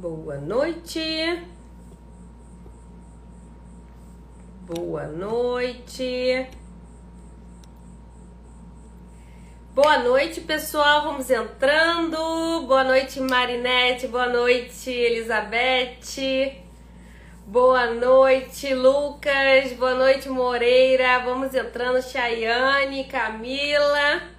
Boa noite. Boa noite. Boa noite, pessoal. Vamos entrando. Boa noite, Marinete. Boa noite, Elizabeth. Boa noite, Lucas. Boa noite, Moreira. Vamos entrando, Chayane, Camila.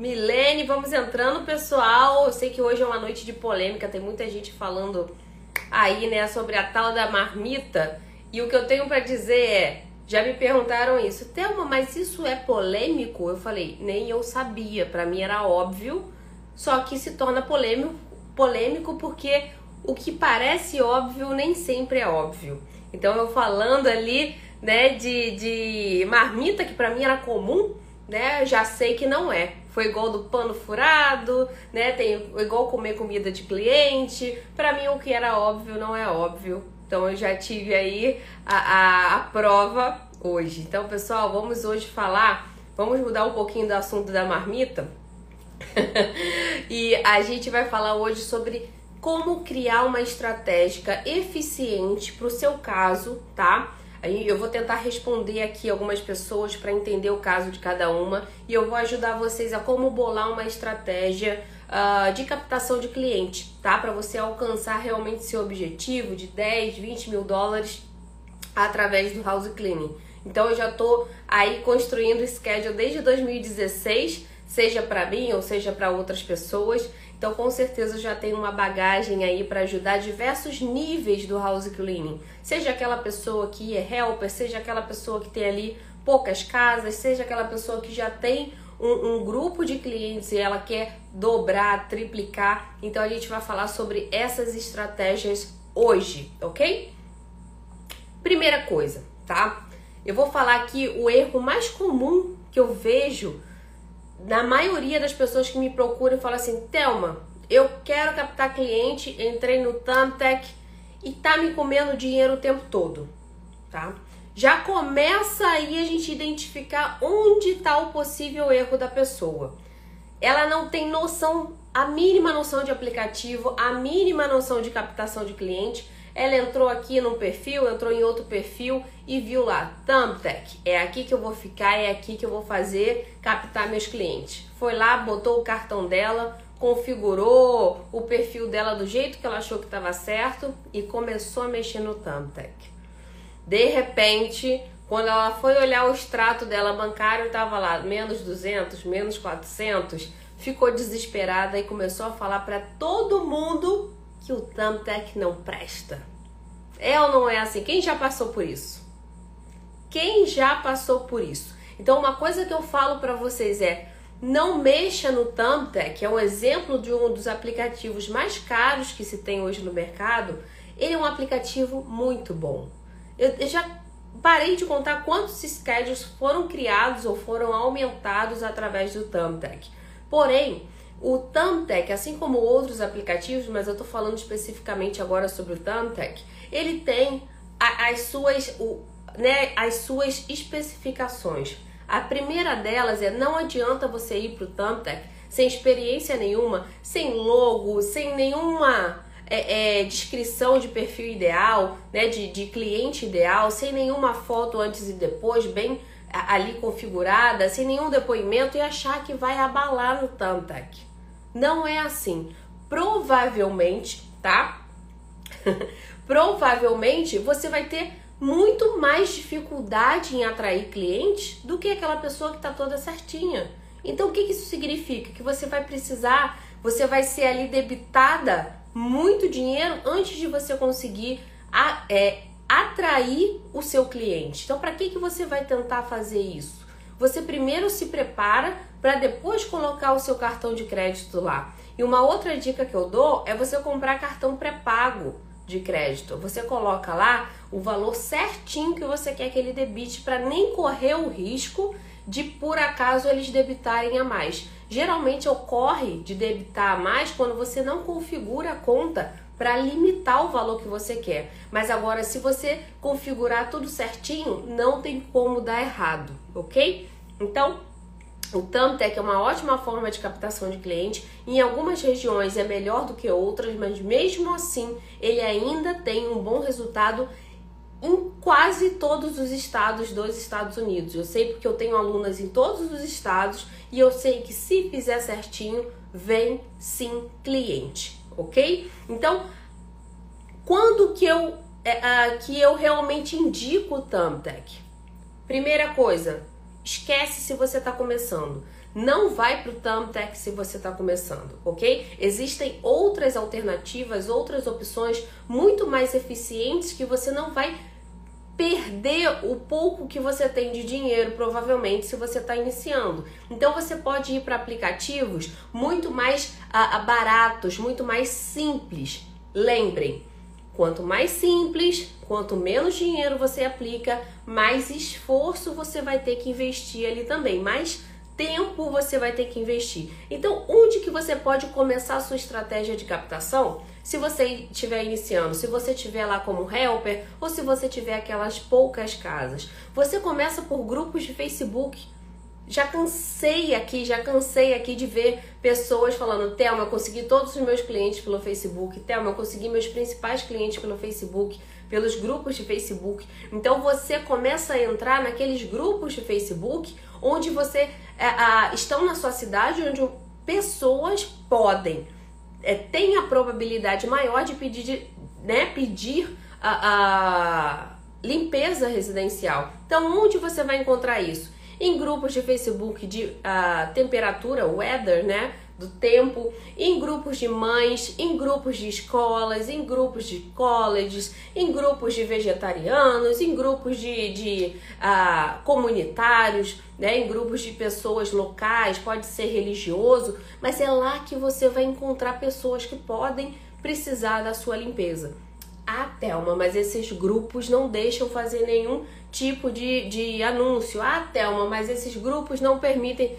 Milene, vamos entrando, pessoal. Eu sei que hoje é uma noite de polêmica, tem muita gente falando aí, né, sobre a tal da marmita. E o que eu tenho para dizer é: já me perguntaram isso, Thelma, mas isso é polêmico? Eu falei, nem eu sabia, para mim era óbvio, só que se torna polêmico, polêmico porque o que parece óbvio nem sempre é óbvio. Então eu falando ali, né, de, de marmita, que para mim era comum, né, já sei que não é. Foi igual do pano furado, né? Tem igual comer comida de cliente. Para mim, o que era óbvio não é óbvio. Então, eu já tive aí a, a, a prova hoje. Então, pessoal, vamos hoje falar. Vamos mudar um pouquinho do assunto da marmita. e a gente vai falar hoje sobre como criar uma estratégia eficiente para o seu caso, tá? Aí eu vou tentar responder aqui algumas pessoas para entender o caso de cada uma e eu vou ajudar vocês a como bolar uma estratégia uh, de captação de cliente, tá? Para você alcançar realmente seu objetivo de 10, 20 mil dólares através do house cleaning. Então eu já tô aí construindo o schedule desde 2016, seja para mim ou seja para outras pessoas. Então, com certeza já tem uma bagagem aí para ajudar diversos níveis do house cleaning. Seja aquela pessoa que é helper, seja aquela pessoa que tem ali poucas casas, seja aquela pessoa que já tem um, um, grupo de clientes e ela quer dobrar, triplicar. Então a gente vai falar sobre essas estratégias hoje, ok? Primeira coisa, tá? Eu vou falar aqui o erro mais comum que eu vejo na maioria das pessoas que me procuram falam assim: Thelma, eu quero captar cliente, entrei no Tamtec e tá me comendo dinheiro o tempo todo, tá? Já começa aí a gente identificar onde está o possível erro da pessoa. Ela não tem noção, a mínima noção de aplicativo, a mínima noção de captação de cliente ela entrou aqui num perfil, entrou em outro perfil e viu lá, Thumbtack, é aqui que eu vou ficar, é aqui que eu vou fazer, captar meus clientes. Foi lá, botou o cartão dela, configurou o perfil dela do jeito que ela achou que estava certo e começou a mexer no Thumbtack. De repente, quando ela foi olhar o extrato dela bancário, estava lá menos 200, menos 400, ficou desesperada e começou a falar para todo mundo que o Thumbtack não presta. É ou não é assim? Quem já passou por isso? Quem já passou por isso? Então, uma coisa que eu falo para vocês é: não mexa no Thumbtack, é um exemplo de um dos aplicativos mais caros que se tem hoje no mercado. Ele é um aplicativo muito bom. Eu, eu já parei de contar quantos schedules foram criados ou foram aumentados através do Thumbtack. Porém, o Thumbtack, assim como outros aplicativos, mas eu estou falando especificamente agora sobre o Thumbtack, ele tem as suas, o, né, as suas especificações. A primeira delas é não adianta você ir para o Thumbtack sem experiência nenhuma, sem logo, sem nenhuma é, é, descrição de perfil ideal, né, de, de cliente ideal, sem nenhuma foto antes e depois, bem ali configurada, sem nenhum depoimento e achar que vai abalar no Thumbtack. Não é assim. Provavelmente, tá? Provavelmente você vai ter muito mais dificuldade em atrair clientes do que aquela pessoa que está toda certinha. Então, o que, que isso significa? Que você vai precisar, você vai ser ali debitada muito dinheiro antes de você conseguir a, é, atrair o seu cliente. Então, para que, que você vai tentar fazer isso? Você primeiro se prepara para depois colocar o seu cartão de crédito lá. E uma outra dica que eu dou é você comprar cartão pré-pago de crédito. Você coloca lá o valor certinho que você quer que ele debite para nem correr o risco de por acaso eles debitarem a mais. Geralmente ocorre de debitar a mais quando você não configura a conta para limitar o valor que você quer. Mas agora, se você configurar tudo certinho, não tem como dar errado, ok? Então, O Thumbtack é uma ótima forma de captação de cliente. Em algumas regiões é melhor do que outras, mas mesmo assim ele ainda tem um bom resultado em quase todos os estados dos Estados Unidos. Eu sei porque eu tenho alunas em todos os estados e eu sei que se fizer certinho, vem sim cliente, ok? Então, quando que eu, é, uh, que eu realmente indico o Thumbtack? Primeira coisa, esquece se você está começando. Não vai para o Thumbtack se você está começando, ok? Existem outras alternativas, outras opções muito mais eficientes que você não vai perder o pouco que você tem de dinheiro, provavelmente, se você está iniciando. Então você pode ir para aplicativos muito mais ah, baratos, muito mais simples. Lembrem, quanto mais simples, quanto menos dinheiro você aplica, mais esforço você vai ter que investir ali também, mais tempo você vai ter que investir. Então, onde que você pode começar a sua estratégia de captação? Se você estiver iniciando, se você estiver lá como helper ou se você tiver aquelas poucas casas, você começa por grupos de Facebook. Já cansei aqui, já cansei aqui de ver pessoas falando: Thelma, eu consegui todos os meus clientes pelo Facebook. Thelma, eu consegui meus principais clientes pelo Facebook, pelos grupos de Facebook. Então você começa a entrar naqueles grupos de Facebook onde você é, estão na sua cidade, onde pessoas podem, é, tem a probabilidade maior de pedir, né, pedir a, a limpeza residencial. Então, onde você vai encontrar isso? Em grupos de Facebook de uh, temperatura, weather, né? do tempo, em grupos de mães, em grupos de escolas, em grupos de colleges, em grupos de vegetarianos, em grupos de, de uh, comunitários, né, em grupos de pessoas locais, pode ser religioso, mas é lá que você vai encontrar pessoas que podem precisar da sua limpeza. Ah, Thelma, mas esses grupos não deixam fazer nenhum tipo de, de anúncio. Ah, Thelma, mas esses grupos não permitem.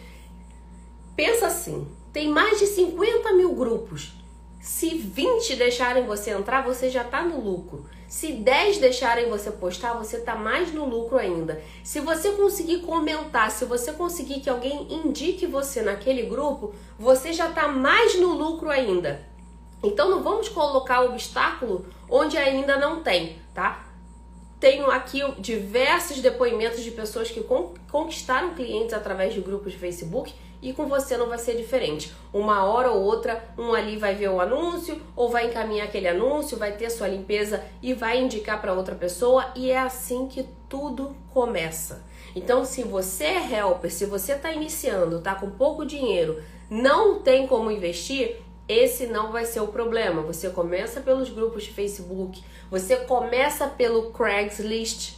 Pensa assim: tem mais de 50 mil grupos. Se 20 deixarem você entrar, você já está no lucro. Se 10 deixarem você postar, você está mais no lucro ainda. Se você conseguir comentar, se você conseguir que alguém indique você naquele grupo, você já está mais no lucro ainda. Então não vamos colocar obstáculo onde ainda não tem, tá? Tenho aqui diversos depoimentos de pessoas que conquistaram clientes através de grupos de Facebook e com você não vai ser diferente. Uma hora ou outra, um ali vai ver o anúncio ou vai encaminhar aquele anúncio, vai ter sua limpeza e vai indicar para outra pessoa e é assim que tudo começa. Então, se você é helper, se você está iniciando, está com pouco dinheiro, não tem como investir, esse não vai ser o problema. Você começa pelos grupos de Facebook, você começa pelo Craigslist,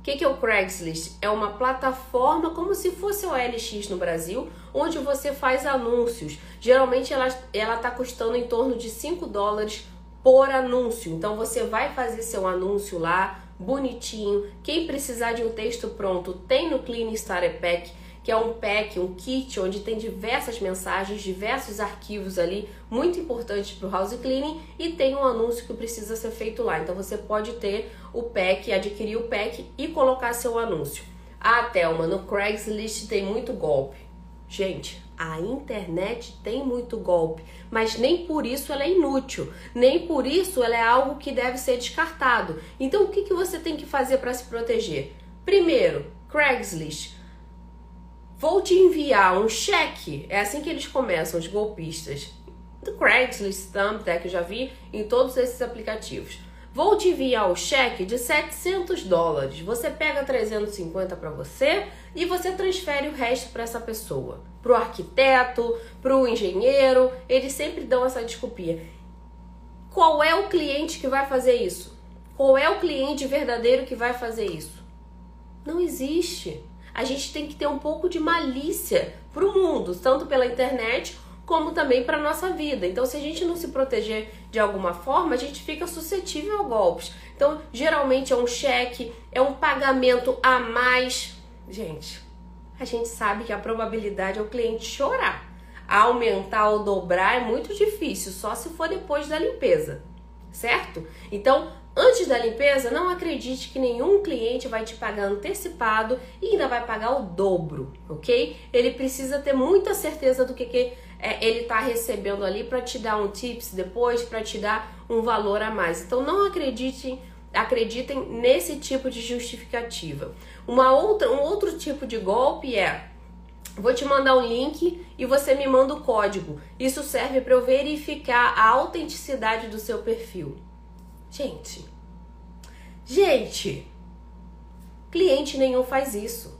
o que, que, é o Craigslist? É uma plataforma como se fosse o LX no Brasil, onde você faz anúncios. Geralmente ela está custando em torno de 5 dólares por anúncio. Então você vai fazer seu anúncio lá, bonitinho. Quem precisar de um texto pronto, tem no Clean Starter Pack que é um pack, um kit onde tem diversas mensagens, diversos arquivos ali, muito importantes para o house cleaning e tem um anúncio que precisa ser feito lá. Então você pode ter o pack, adquirir o pack e colocar seu anúncio. Ah, Thelma, no Craigslist tem muito golpe. Gente, a internet tem muito golpe, mas nem por isso ela é inútil, nem por isso ela é algo que deve ser descartado. Então o que, que você tem que fazer para se proteger? Primeiro, Craigslist Vou te enviar um cheque. É assim que eles começam, os golpistas. Do Craigslist, Thumbtack, eu já vi em todos esses aplicativos. Vou te enviar o cheque de 700 dólares. Você pega 350 para você e você transfere o resto para essa pessoa. Para o arquiteto, para o engenheiro, eles sempre dão essa desculpia. Qual é o cliente que vai fazer isso? Qual é o cliente verdadeiro que vai fazer isso? Não existe a gente tem que ter um pouco de malícia para o mundo, tanto pela internet como também para nossa vida. Então, se a gente não se proteger de alguma forma, a gente fica suscetível a golpes. Então, geralmente é um cheque, é um pagamento a mais. Gente, a gente sabe que a probabilidade é o cliente chorar. Aumentar ou dobrar é muito difícil, só se for depois da limpeza, certo? Então, Antes da limpeza, não acredite que nenhum cliente vai te pagar antecipado e ainda vai pagar o dobro, ok? Ele precisa ter muita certeza do que, que é, ele está recebendo ali para te dar um tips depois, para te dar um valor a mais. Então não acreditem, acreditem nesse tipo de justificativa. Uma outra, um outro tipo de golpe é Vou te mandar um link e você me manda o código. Isso serve para eu verificar a autenticidade do seu perfil. Gente, gente, cliente nenhum faz isso.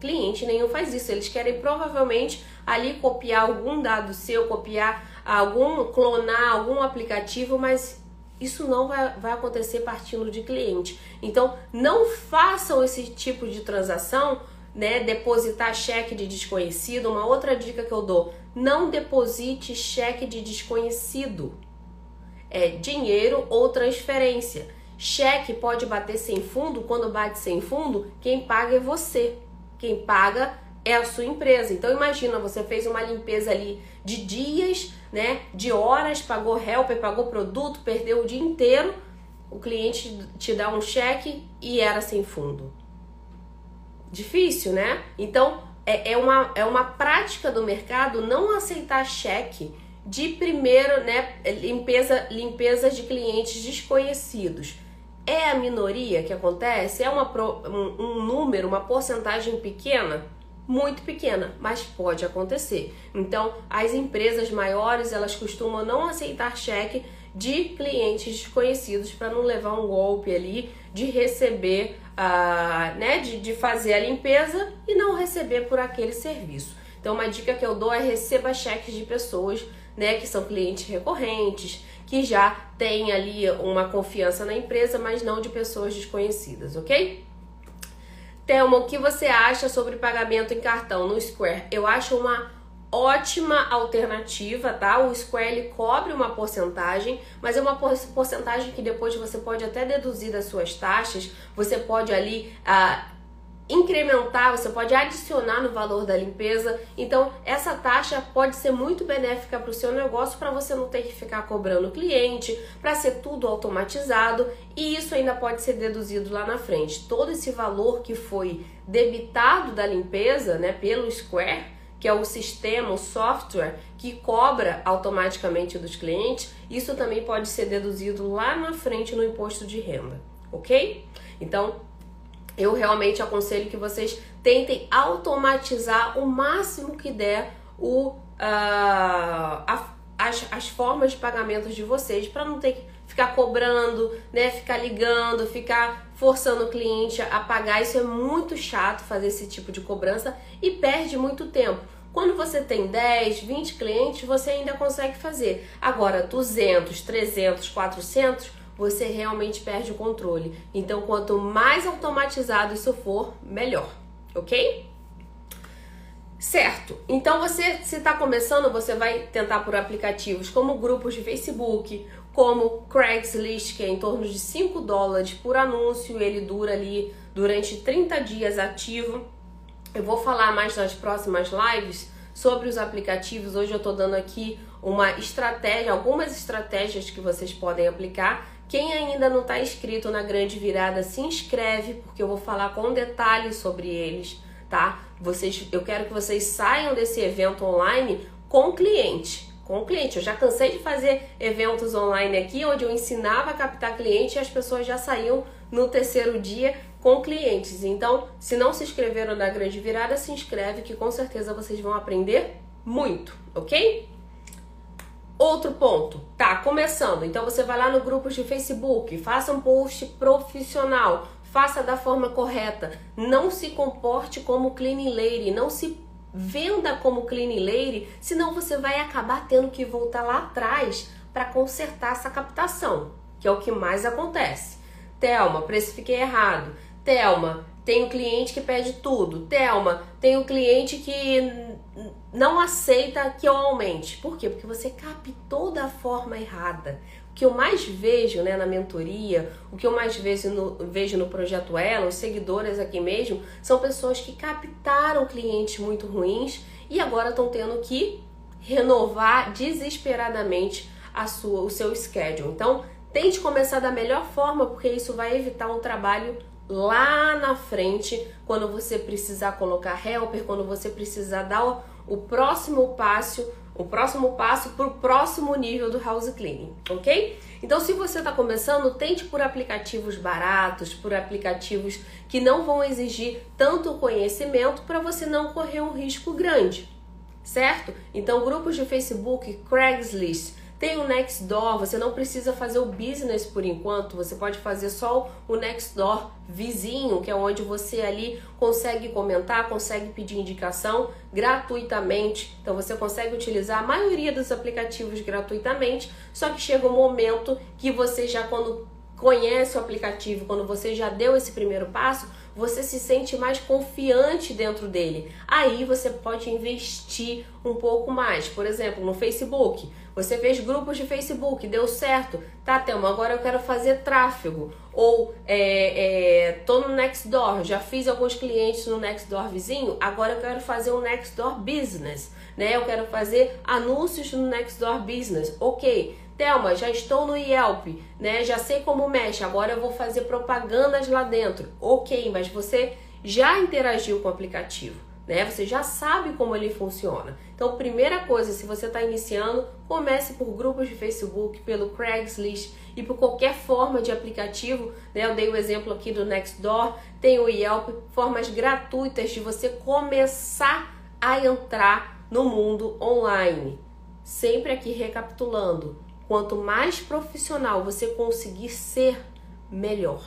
Cliente nenhum faz isso. Eles querem provavelmente ali copiar algum dado seu, copiar algum, clonar algum aplicativo, mas isso não vai, vai acontecer partindo de cliente. Então, não façam esse tipo de transação, né? Depositar cheque de desconhecido. Uma outra dica que eu dou: não deposite cheque de desconhecido é dinheiro ou transferência. Cheque pode bater sem fundo, quando bate sem fundo, quem paga é você. Quem paga é a sua empresa. Então imagina, você fez uma limpeza ali de dias, né, de horas, pagou helper, pagou produto, perdeu o dia inteiro, o cliente te dá um cheque e era sem fundo. Difícil, né? Então é, é, uma, é uma prática do mercado não aceitar cheque de primeiro, né, limpeza, limpeza de clientes desconhecidos. É a minoria que acontece? É uma, um, um número, uma porcentagem pequena? Muito pequena, mas pode acontecer. Então, as empresas maiores, elas costumam não aceitar cheque de clientes desconhecidos para não levar um golpe ali de receber, uh, né, de, de fazer a limpeza e não receber por aquele serviço. Então, uma dica que eu dou é receba cheques de pessoas né, que são clientes recorrentes, que já têm ali uma confiança na empresa, mas não de pessoas desconhecidas, ok? Thelma, o que você acha sobre pagamento em cartão no Square? Eu acho uma ótima alternativa, tá? O Square ele cobre uma porcentagem, mas é uma porcentagem que depois você pode até deduzir das suas taxas. Você pode ali ah, incrementar, você pode adicionar no valor da limpeza. Então, essa taxa pode ser muito benéfica para o seu negócio para você não ter que ficar cobrando cliente, para ser tudo automatizado e isso ainda pode ser deduzido lá na frente. Todo esse valor que foi debitado da limpeza, né, pelo Square, que é o sistema, o software que cobra automaticamente dos clientes, isso também pode ser deduzido lá na frente no imposto de renda, ok? Então, eu realmente aconselho que vocês tentem automatizar o máximo que der o, uh, a, as, as formas de pagamentos de vocês para não ter que ficar cobrando, né, ficar ligando, ficar forçando o cliente a pagar. Isso é muito chato fazer esse tipo de cobrança e perde muito tempo. Quando você tem 10, 20 clientes, você ainda consegue fazer. Agora, 200, 300, 400, você realmente perde o controle. Então, quanto mais automatizado isso for, melhor, ok? Certo. Então, você, se está começando, você vai tentar por aplicativos como grupos de Facebook, como Craigslist, que é em torno de 5 dólares por anúncio, ele dura ali durante 30 dias ativo. Eu vou falar mais nas próximas lives sobre os aplicativos. Hoje eu estou dando aqui uma estratégia, algumas estratégias que vocês podem aplicar quem ainda não está inscrito na grande virada, se inscreve, porque eu vou falar com detalhes sobre eles, tá? Vocês, eu quero que vocês saiam desse evento online com cliente. Com cliente. Eu já cansei de fazer eventos online aqui, onde eu ensinava a captar cliente e as pessoas já saíam no terceiro dia com clientes. Então, se não se inscreveram na grande virada, se inscreve que com certeza vocês vão aprender muito, ok? Outro ponto, tá começando, então você vai lá no grupo de Facebook, faça um post profissional, faça da forma correta, não se comporte como clean lady, não se venda como clean lady, senão você vai acabar tendo que voltar lá atrás para consertar essa captação, que é o que mais acontece. Telma, precifiquei errado. Telma, tem um cliente que pede tudo. Telma, tem um cliente que não aceita que eu aumente. Por quê? Porque você captou da forma errada. O que eu mais vejo né, na mentoria, o que eu mais vejo no, vejo no projeto Ela, os seguidores aqui mesmo, são pessoas que captaram clientes muito ruins e agora estão tendo que renovar desesperadamente a sua, o seu schedule. Então, Tente começar da melhor forma, porque isso vai evitar um trabalho lá na frente, quando você precisar colocar helper, quando você precisar dar o, o próximo passo, o próximo passo para o próximo nível do house cleaning, ok? Então, se você está começando, tente por aplicativos baratos, por aplicativos que não vão exigir tanto conhecimento para você não correr um risco grande, certo? Então, grupos de Facebook, Craigslist, tem o Nextdoor, você não precisa fazer o business por enquanto, você pode fazer só o Nextdoor vizinho, que é onde você ali consegue comentar, consegue pedir indicação gratuitamente. Então você consegue utilizar a maioria dos aplicativos gratuitamente, só que chega um momento que você já quando conhece o aplicativo, quando você já deu esse primeiro passo, você se sente mais confiante dentro dele. Aí você pode investir um pouco mais. Por exemplo, no Facebook. Você fez grupos de Facebook, deu certo. Tá, Thelma, agora eu quero fazer tráfego. Ou é, é, tô no Nextdoor, já fiz alguns clientes no Nextdoor vizinho, agora eu quero fazer um Nextdoor Business. Né? Eu quero fazer anúncios no Nextdoor Business. Ok. Thelma, já estou no Yelp, né? Já sei como mexe, agora eu vou fazer propagandas lá dentro. Ok, mas você já interagiu com o aplicativo, né? Você já sabe como ele funciona. Então, primeira coisa, se você está iniciando, comece por grupos de Facebook, pelo Craigslist e por qualquer forma de aplicativo. Né? Eu dei o exemplo aqui do Nextdoor, tem o Yelp, formas gratuitas de você começar a entrar no mundo online. Sempre aqui recapitulando, Quanto mais profissional você conseguir ser, melhor.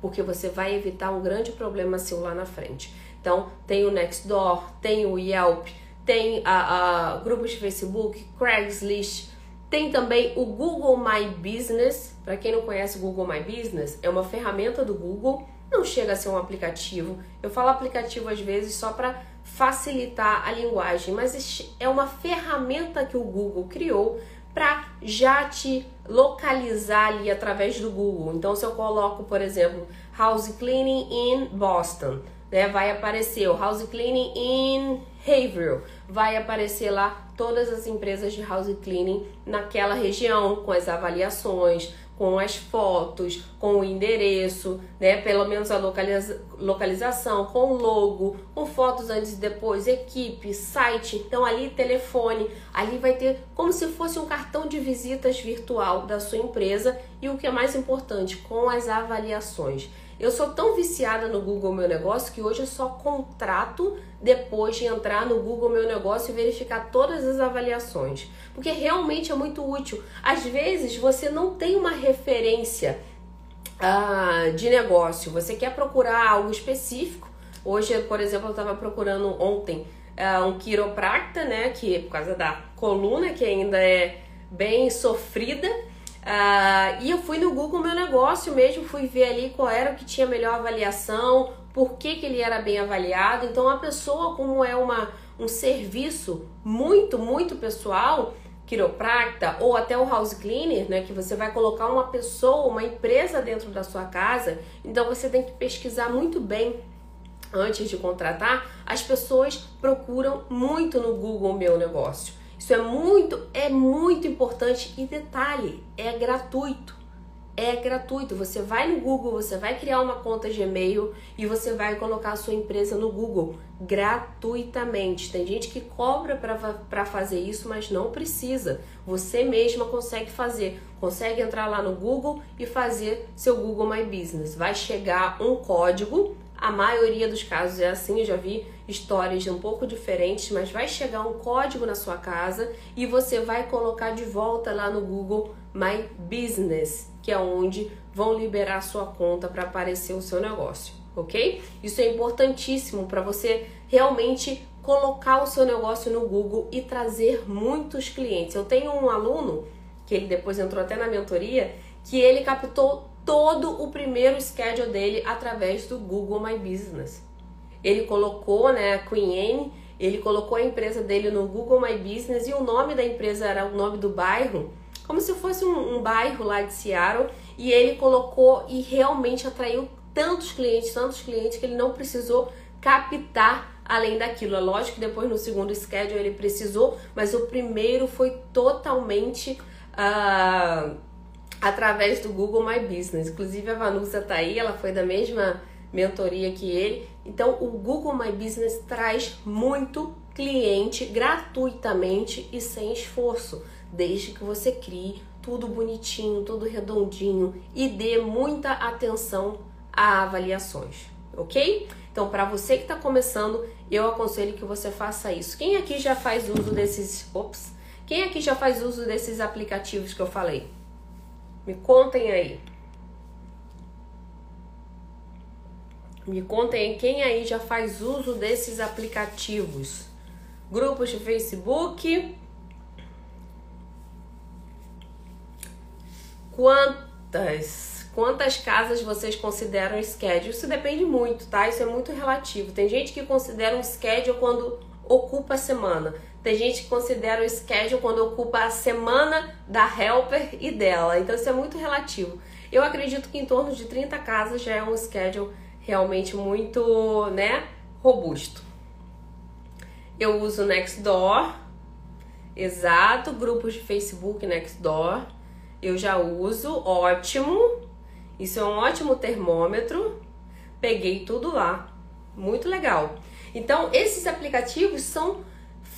Porque você vai evitar um grande problema seu lá na frente. Então, tem o Nextdoor, tem o Yelp, tem a, a grupos de Facebook, Craigslist, tem também o Google My Business. Para quem não conhece o Google My Business, é uma ferramenta do Google, não chega a ser um aplicativo. Eu falo aplicativo às vezes só para facilitar a linguagem, mas é uma ferramenta que o Google criou para já te localizar ali através do Google. Então, se eu coloco, por exemplo, House Cleaning in Boston, né, vai aparecer o House Cleaning in Haverhill, vai aparecer lá todas as empresas de house cleaning naquela região com as avaliações, com as fotos, com o endereço, né? Pelo menos a localiza localização, com o logo, com fotos antes e depois, equipe, site, então ali telefone, ali vai ter como se fosse um cartão de visitas virtual da sua empresa e o que é mais importante, com as avaliações. Eu sou tão viciada no Google Meu Negócio que hoje eu só contrato depois de entrar no Google Meu Negócio e verificar todas as avaliações, porque realmente é muito útil. Às vezes você não tem uma referência ah, de negócio, você quer procurar algo específico. Hoje, por exemplo, eu estava procurando ontem ah, um quiropracta, né? Que por causa da coluna, que ainda é bem sofrida. Uh, e eu fui no Google Meu Negócio mesmo, fui ver ali qual era o que tinha melhor avaliação, por que, que ele era bem avaliado. Então, a pessoa, como é uma, um serviço muito, muito pessoal, quiropracta ou até o house cleaner, né, que você vai colocar uma pessoa, uma empresa dentro da sua casa, então você tem que pesquisar muito bem antes de contratar. As pessoas procuram muito no Google Meu Negócio. Isso é muito, é muito importante e detalhe, é gratuito. É gratuito. Você vai no Google, você vai criar uma conta Gmail e você vai colocar a sua empresa no Google gratuitamente. Tem gente que cobra para fazer isso, mas não precisa. Você mesma consegue fazer. Consegue entrar lá no Google e fazer seu Google My Business. Vai chegar um código a maioria dos casos é assim, eu já vi histórias um pouco diferentes, mas vai chegar um código na sua casa e você vai colocar de volta lá no Google My Business, que é onde vão liberar sua conta para aparecer o seu negócio, ok? Isso é importantíssimo para você realmente colocar o seu negócio no Google e trazer muitos clientes. Eu tenho um aluno que ele depois entrou até na mentoria, que ele captou todo o primeiro schedule dele através do Google My Business. Ele colocou, né, a Queen Anne, ele colocou a empresa dele no Google My Business e o nome da empresa era o nome do bairro, como se fosse um, um bairro lá de Seattle, e ele colocou e realmente atraiu tantos clientes, tantos clientes que ele não precisou captar além daquilo. É lógico que depois no segundo schedule ele precisou, mas o primeiro foi totalmente uh, através do Google My Business. Inclusive a Vanusa tá aí, ela foi da mesma mentoria que ele. Então o Google My Business traz muito cliente gratuitamente e sem esforço, desde que você crie tudo bonitinho, tudo redondinho e dê muita atenção a avaliações, ok? Então, para você que está começando, eu aconselho que você faça isso. Quem aqui já faz uso desses, ops, quem aqui já faz uso desses aplicativos que eu falei? Me contem aí. Me contem quem aí já faz uso desses aplicativos. Grupos de Facebook. Quantas? Quantas casas vocês consideram schedule? Isso depende muito, tá? Isso é muito relativo. Tem gente que considera um schedule quando ocupa a semana. Tem gente que considera o schedule quando ocupa a semana da helper e dela. Então isso é muito relativo. Eu acredito que em torno de 30 casas já é um schedule realmente muito, né, robusto. Eu uso Nextdoor, exato, grupos de Facebook Nextdoor. Eu já uso, ótimo. Isso é um ótimo termômetro. Peguei tudo lá. Muito legal. Então, esses aplicativos são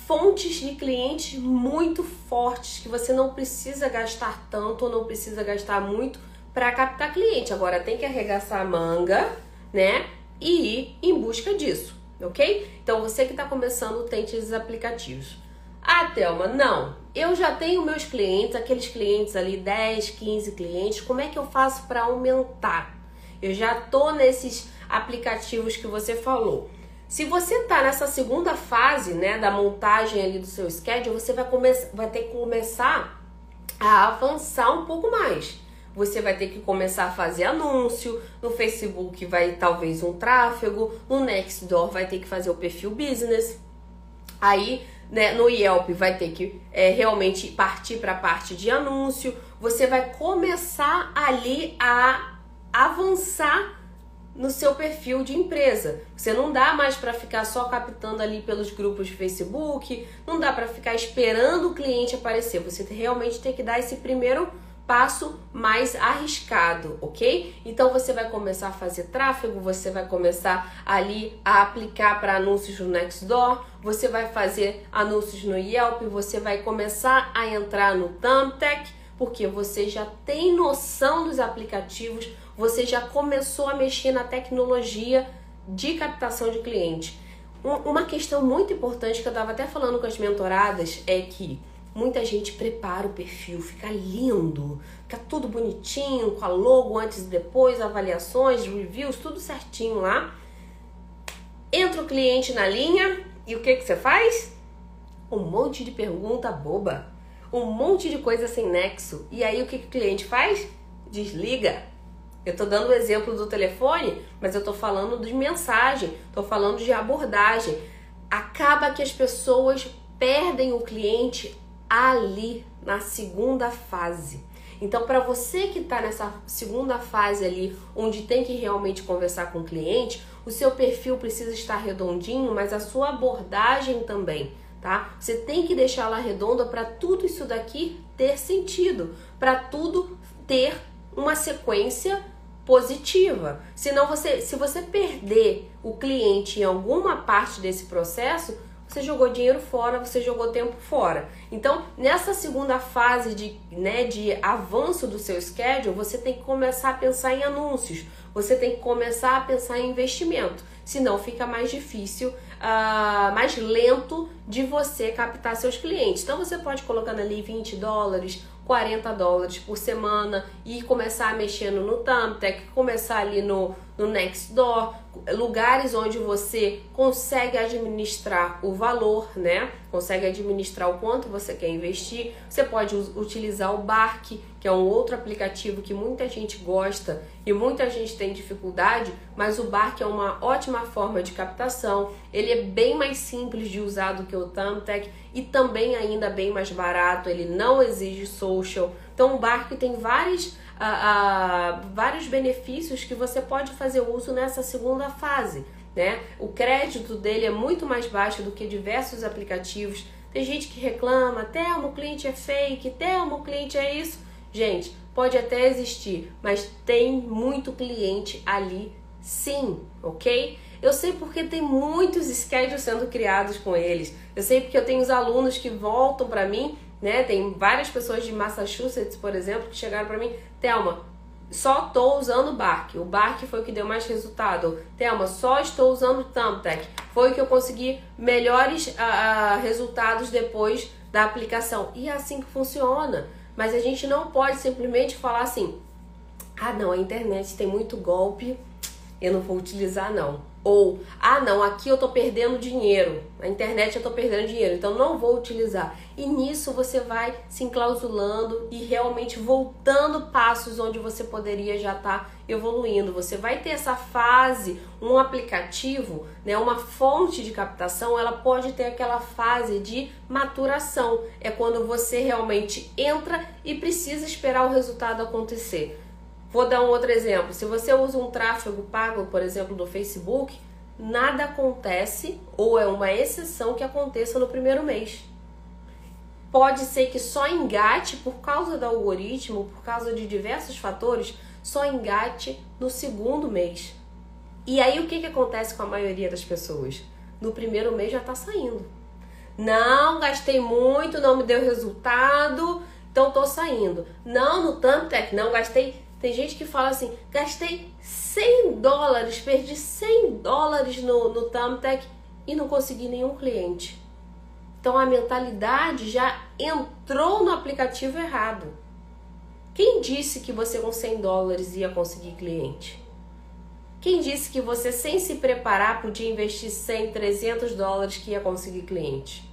fontes de clientes muito fortes que você não precisa gastar tanto ou não precisa gastar muito para captar cliente. Agora tem que arregaçar a manga, né? E ir em busca disso, ok? Então você que está começando, tente esses aplicativos. Ah, Thelma, não. Eu já tenho meus clientes, aqueles clientes ali, 10, 15 clientes. Como é que eu faço para aumentar? Eu já tô nesses aplicativos que você falou. Se você está nessa segunda fase, né, da montagem ali do seu schedule, você vai, vai ter que começar a avançar um pouco mais. Você vai ter que começar a fazer anúncio, no Facebook vai talvez um tráfego, no Nextdoor vai ter que fazer o perfil business. Aí, né, no Yelp vai ter que é, realmente partir para a parte de anúncio. Você vai começar ali a avançar no seu perfil de empresa. Você não dá mais para ficar só captando ali pelos grupos de Facebook, não dá para ficar esperando o cliente aparecer. Você realmente tem que dar esse primeiro passo mais arriscado, ok? Então você vai começar a fazer tráfego, você vai começar ali a aplicar para anúncios no Nextdoor, você vai fazer anúncios no Yelp, você vai começar a entrar no Thumbtack, porque você já tem noção dos aplicativos, você já começou a mexer na tecnologia de captação de cliente. Uma questão muito importante que eu estava até falando com as mentoradas é que muita gente prepara o perfil, fica lindo, fica tudo bonitinho, com a logo antes e depois, avaliações, reviews, tudo certinho lá. Entra o cliente na linha e o que, que você faz? Um monte de pergunta boba um monte de coisa sem nexo. E aí o que, que o cliente faz? Desliga. Eu estou dando o exemplo do telefone, mas eu estou falando de mensagem, estou falando de abordagem. Acaba que as pessoas perdem o cliente ali na segunda fase. Então, para você que está nessa segunda fase ali, onde tem que realmente conversar com o cliente, o seu perfil precisa estar redondinho, mas a sua abordagem também tá? Você tem que deixar ela redonda para tudo isso daqui ter sentido, para tudo ter uma sequência positiva. Senão você, se você perder o cliente em alguma parte desse processo, você jogou dinheiro fora, você jogou tempo fora. Então, nessa segunda fase de, né, de avanço do seu schedule, você tem que começar a pensar em anúncios, você tem que começar a pensar em investimento, senão fica mais difícil uh, mais lento de você captar seus clientes. Então você pode colocar ali 20 dólares, 40 dólares por semana e começar mexendo no Thumbtack, começar ali no, no Nextdoor, lugares onde você consegue administrar o valor, né? Consegue administrar o quanto você quer investir. Você pode utilizar o Bark, que é um outro aplicativo que muita gente gosta e muita gente tem dificuldade, mas o Bark é uma ótima forma de captação. Ele é bem mais simples de usar do que o Thumbtack e também ainda bem mais barato. Ele não exige social. Então o Bark tem vários, uh, vários benefícios que você pode fazer uso nessa segunda fase. Né? O crédito dele é muito mais baixo do que diversos aplicativos. Tem gente que reclama, Telmo, o cliente é fake, Telmo, o cliente é isso Gente, pode até existir, mas tem muito cliente ali sim, ok? Eu sei porque tem muitos schedules sendo criados com eles. Eu sei porque eu tenho os alunos que voltam para mim, né? Tem várias pessoas de Massachusetts, por exemplo, que chegaram para mim, Thelma, só estou usando o Bark. O Bark foi o que deu mais resultado. Thelma, só estou usando o Thumbtack. Foi o que eu consegui melhores uh, resultados depois da aplicação. E é assim que funciona. Mas a gente não pode simplesmente falar assim: ah, não, a internet tem muito golpe, eu não vou utilizar, não. Ou, ah, não, aqui eu tô perdendo dinheiro, na internet eu tô perdendo dinheiro, então não vou utilizar. E nisso você vai se enclausulando e realmente voltando passos onde você poderia já estar tá evoluindo. Você vai ter essa fase, um aplicativo, né, uma fonte de captação, ela pode ter aquela fase de maturação. É quando você realmente entra e precisa esperar o resultado acontecer. Vou dar um outro exemplo. Se você usa um tráfego pago, por exemplo, do Facebook, nada acontece ou é uma exceção que aconteça no primeiro mês. Pode ser que só engate por causa do algoritmo, por causa de diversos fatores, só engate no segundo mês. E aí o que, que acontece com a maioria das pessoas? No primeiro mês já está saindo. Não, gastei muito, não me deu resultado, então tô saindo. Não, no Thumbtack, não, gastei tem gente que fala assim: gastei 100 dólares, perdi 100 dólares no, no Thumbtack e não consegui nenhum cliente. Então a mentalidade já entrou no aplicativo errado. Quem disse que você com 100 dólares ia conseguir cliente? Quem disse que você sem se preparar podia investir 100, 300 dólares que ia conseguir cliente?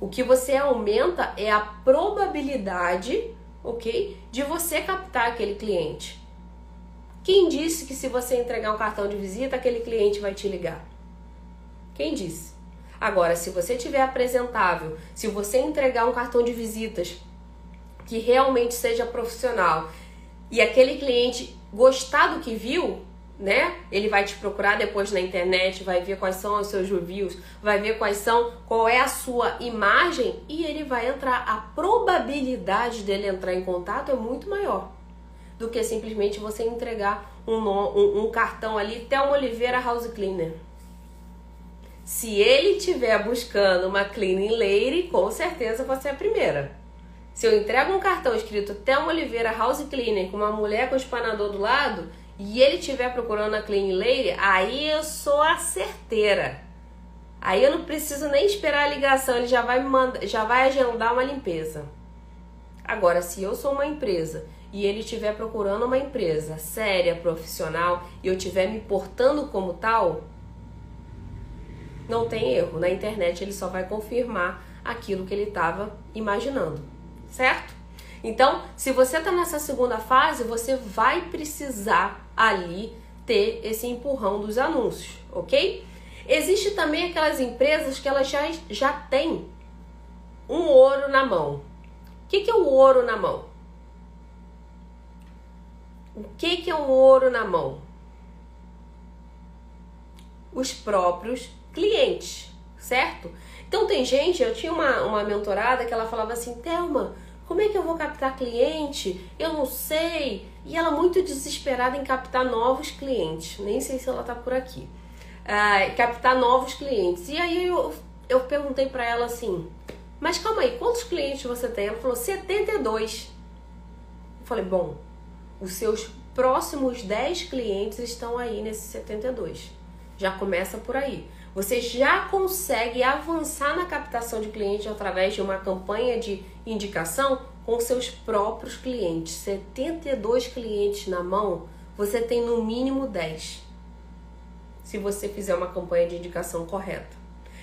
O que você aumenta é a probabilidade ok? De você captar aquele cliente. Quem disse que se você entregar um cartão de visita, aquele cliente vai te ligar? Quem disse? Agora, se você tiver apresentável, se você entregar um cartão de visitas que realmente seja profissional e aquele cliente gostar do que viu, né? Ele vai te procurar depois na internet, vai ver quais são os seus reviews, vai ver quais são, qual é a sua imagem e ele vai entrar. A probabilidade dele entrar em contato é muito maior do que simplesmente você entregar um, um, um cartão ali, Thelma Oliveira House Cleaner. Se ele estiver buscando uma cleaning lady, com certeza você é a primeira. Se eu entrego um cartão escrito Thelma Oliveira House Cleaner com uma mulher com espanador do lado, e ele estiver procurando a Clean Lady, aí eu sou a certeira. Aí eu não preciso nem esperar a ligação, ele já vai mandar, já vai agendar uma limpeza. Agora, se eu sou uma empresa e ele estiver procurando uma empresa séria, profissional, e eu estiver me portando como tal, não tem erro. Na internet ele só vai confirmar aquilo que ele estava imaginando, certo? Então, se você está nessa segunda fase, você vai precisar ali ter esse empurrão dos anúncios, ok? Existe também aquelas empresas que elas já, já têm um ouro na mão. O que, que é o ouro na mão? O que, que é um ouro na mão? Os próprios clientes, certo? Então tem gente, eu tinha uma, uma mentorada que ela falava assim, Thelma, como é que eu vou captar cliente? Eu não sei. E ela muito desesperada em captar novos clientes. Nem sei se ela tá por aqui. Ah, captar novos clientes. E aí eu, eu perguntei para ela assim: Mas calma aí, quantos clientes você tem? Ela falou: 72. Eu falei: Bom, os seus próximos 10 clientes estão aí nesses 72. Já começa por aí. Você já consegue avançar na captação de cliente através de uma campanha de indicação com seus próprios clientes. 72 clientes na mão, você tem no mínimo 10. Se você fizer uma campanha de indicação correta.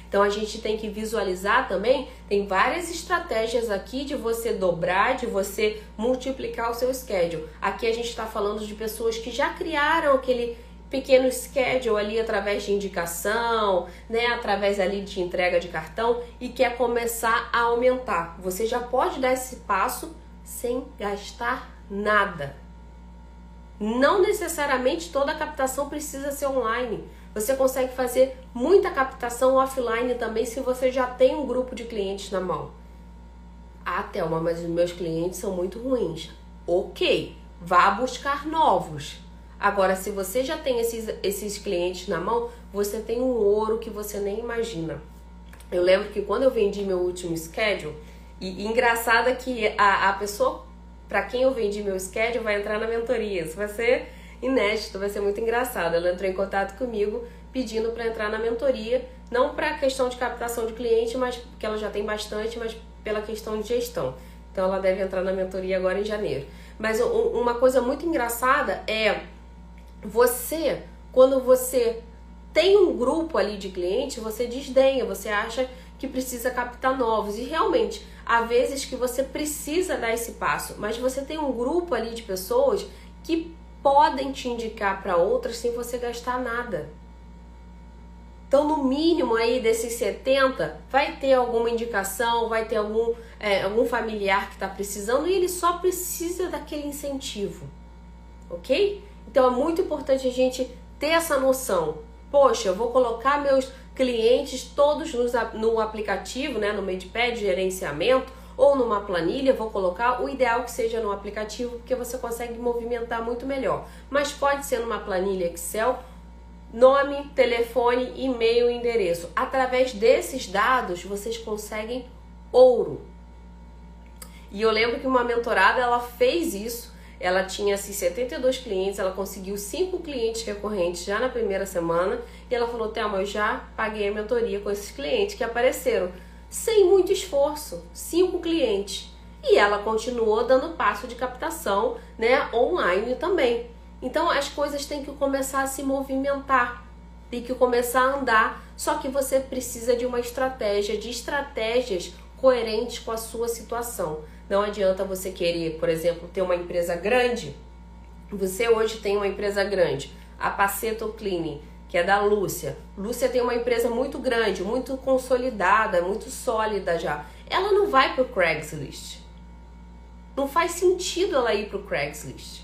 Então a gente tem que visualizar também, tem várias estratégias aqui de você dobrar, de você multiplicar o seu schedule. Aqui a gente está falando de pessoas que já criaram aquele pequeno schedule ali através de indicação, né, através ali de entrega de cartão e quer começar a aumentar. Você já pode dar esse passo sem gastar nada. Não necessariamente toda a captação precisa ser online. Você consegue fazer muita captação offline também se você já tem um grupo de clientes na mão. Ah, Thelma, mas os meus clientes são muito ruins. Ok, vá buscar novos. Agora, se você já tem esses, esses clientes na mão, você tem um ouro que você nem imagina. Eu lembro que quando eu vendi meu último schedule, e, e engraçado é que a, a pessoa para quem eu vendi meu schedule vai entrar na mentoria. Isso vai ser inédito, vai ser muito engraçado. Ela entrou em contato comigo pedindo para entrar na mentoria, não para questão de captação de cliente, mas porque ela já tem bastante, mas pela questão de gestão. Então ela deve entrar na mentoria agora em janeiro. Mas uma coisa muito engraçada é você, quando você tem um grupo ali de clientes, você desdenha, você acha que precisa captar novos. E realmente, há vezes que você precisa dar esse passo, mas você tem um grupo ali de pessoas que podem te indicar para outras sem você gastar nada. Então, no mínimo aí desses 70, vai ter alguma indicação, vai ter algum, é, algum familiar que está precisando e ele só precisa daquele incentivo, ok? Então, é muito importante a gente ter essa noção. Poxa, eu vou colocar meus clientes todos no, no aplicativo, né, no MadePad, gerenciamento, ou numa planilha, vou colocar o ideal que seja no aplicativo, porque você consegue movimentar muito melhor. Mas pode ser numa planilha Excel, nome, telefone, e-mail, endereço. Através desses dados, vocês conseguem ouro. E eu lembro que uma mentorada, ela fez isso ela tinha assim, 72 clientes, ela conseguiu 5 clientes recorrentes já na primeira semana e ela falou: Thelma, eu já paguei a mentoria com esses clientes que apareceram sem muito esforço, 5 clientes. E ela continuou dando passo de captação né, online também. Então as coisas têm que começar a se movimentar, tem que começar a andar, só que você precisa de uma estratégia, de estratégias coerentes com a sua situação. Não adianta você querer, por exemplo, ter uma empresa grande. Você hoje tem uma empresa grande, a Paceto Cleaning, que é da Lúcia. Lúcia tem uma empresa muito grande, muito consolidada, muito sólida já. Ela não vai para o Craigslist. Não faz sentido ela ir para o Craigslist.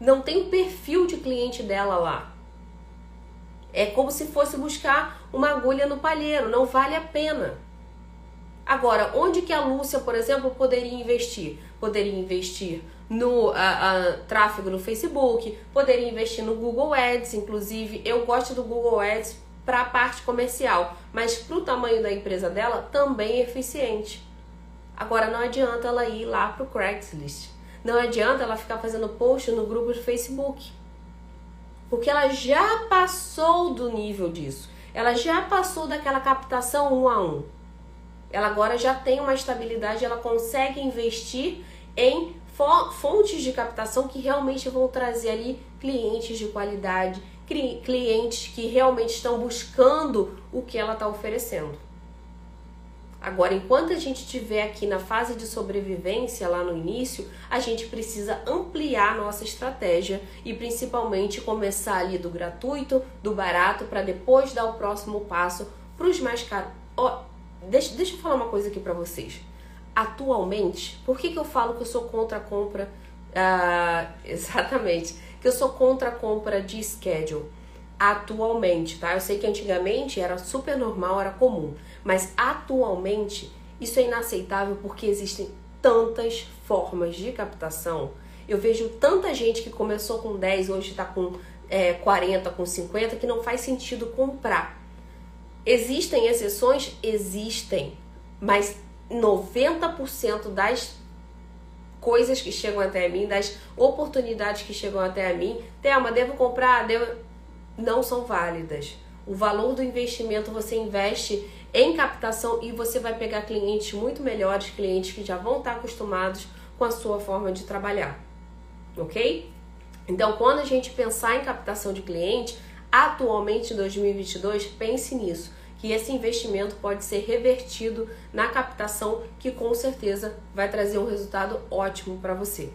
Não tem o perfil de cliente dela lá. É como se fosse buscar uma agulha no palheiro, não vale a pena. Agora, onde que a Lúcia, por exemplo, poderia investir? Poderia investir no tráfego no Facebook, poderia investir no Google Ads, inclusive eu gosto do Google Ads para a parte comercial, mas para o tamanho da empresa dela também é eficiente. Agora não adianta ela ir lá para o Craigslist, não adianta ela ficar fazendo post no grupo do Facebook, porque ela já passou do nível disso, ela já passou daquela captação um a um ela agora já tem uma estabilidade, ela consegue investir em fontes de captação que realmente vão trazer ali clientes de qualidade, clientes que realmente estão buscando o que ela está oferecendo. Agora, enquanto a gente estiver aqui na fase de sobrevivência lá no início, a gente precisa ampliar nossa estratégia e principalmente começar ali do gratuito, do barato, para depois dar o próximo passo para os mais caros. Deixa, deixa eu falar uma coisa aqui para vocês. Atualmente, por que, que eu falo que eu sou contra a compra? Uh, exatamente, que eu sou contra a compra de schedule. Atualmente, tá? Eu sei que antigamente era super normal, era comum, mas atualmente isso é inaceitável porque existem tantas formas de captação. Eu vejo tanta gente que começou com 10, hoje está com é, 40, com 50, que não faz sentido comprar. Existem exceções? Existem. Mas 90% das coisas que chegam até mim, das oportunidades que chegam até mim, Thelma, devo comprar? Devo... Não são válidas. O valor do investimento você investe em captação e você vai pegar clientes muito melhores, clientes que já vão estar acostumados com a sua forma de trabalhar. Ok? Então, quando a gente pensar em captação de cliente, atualmente em 2022, pense nisso, que esse investimento pode ser revertido na captação, que com certeza vai trazer um resultado ótimo para você.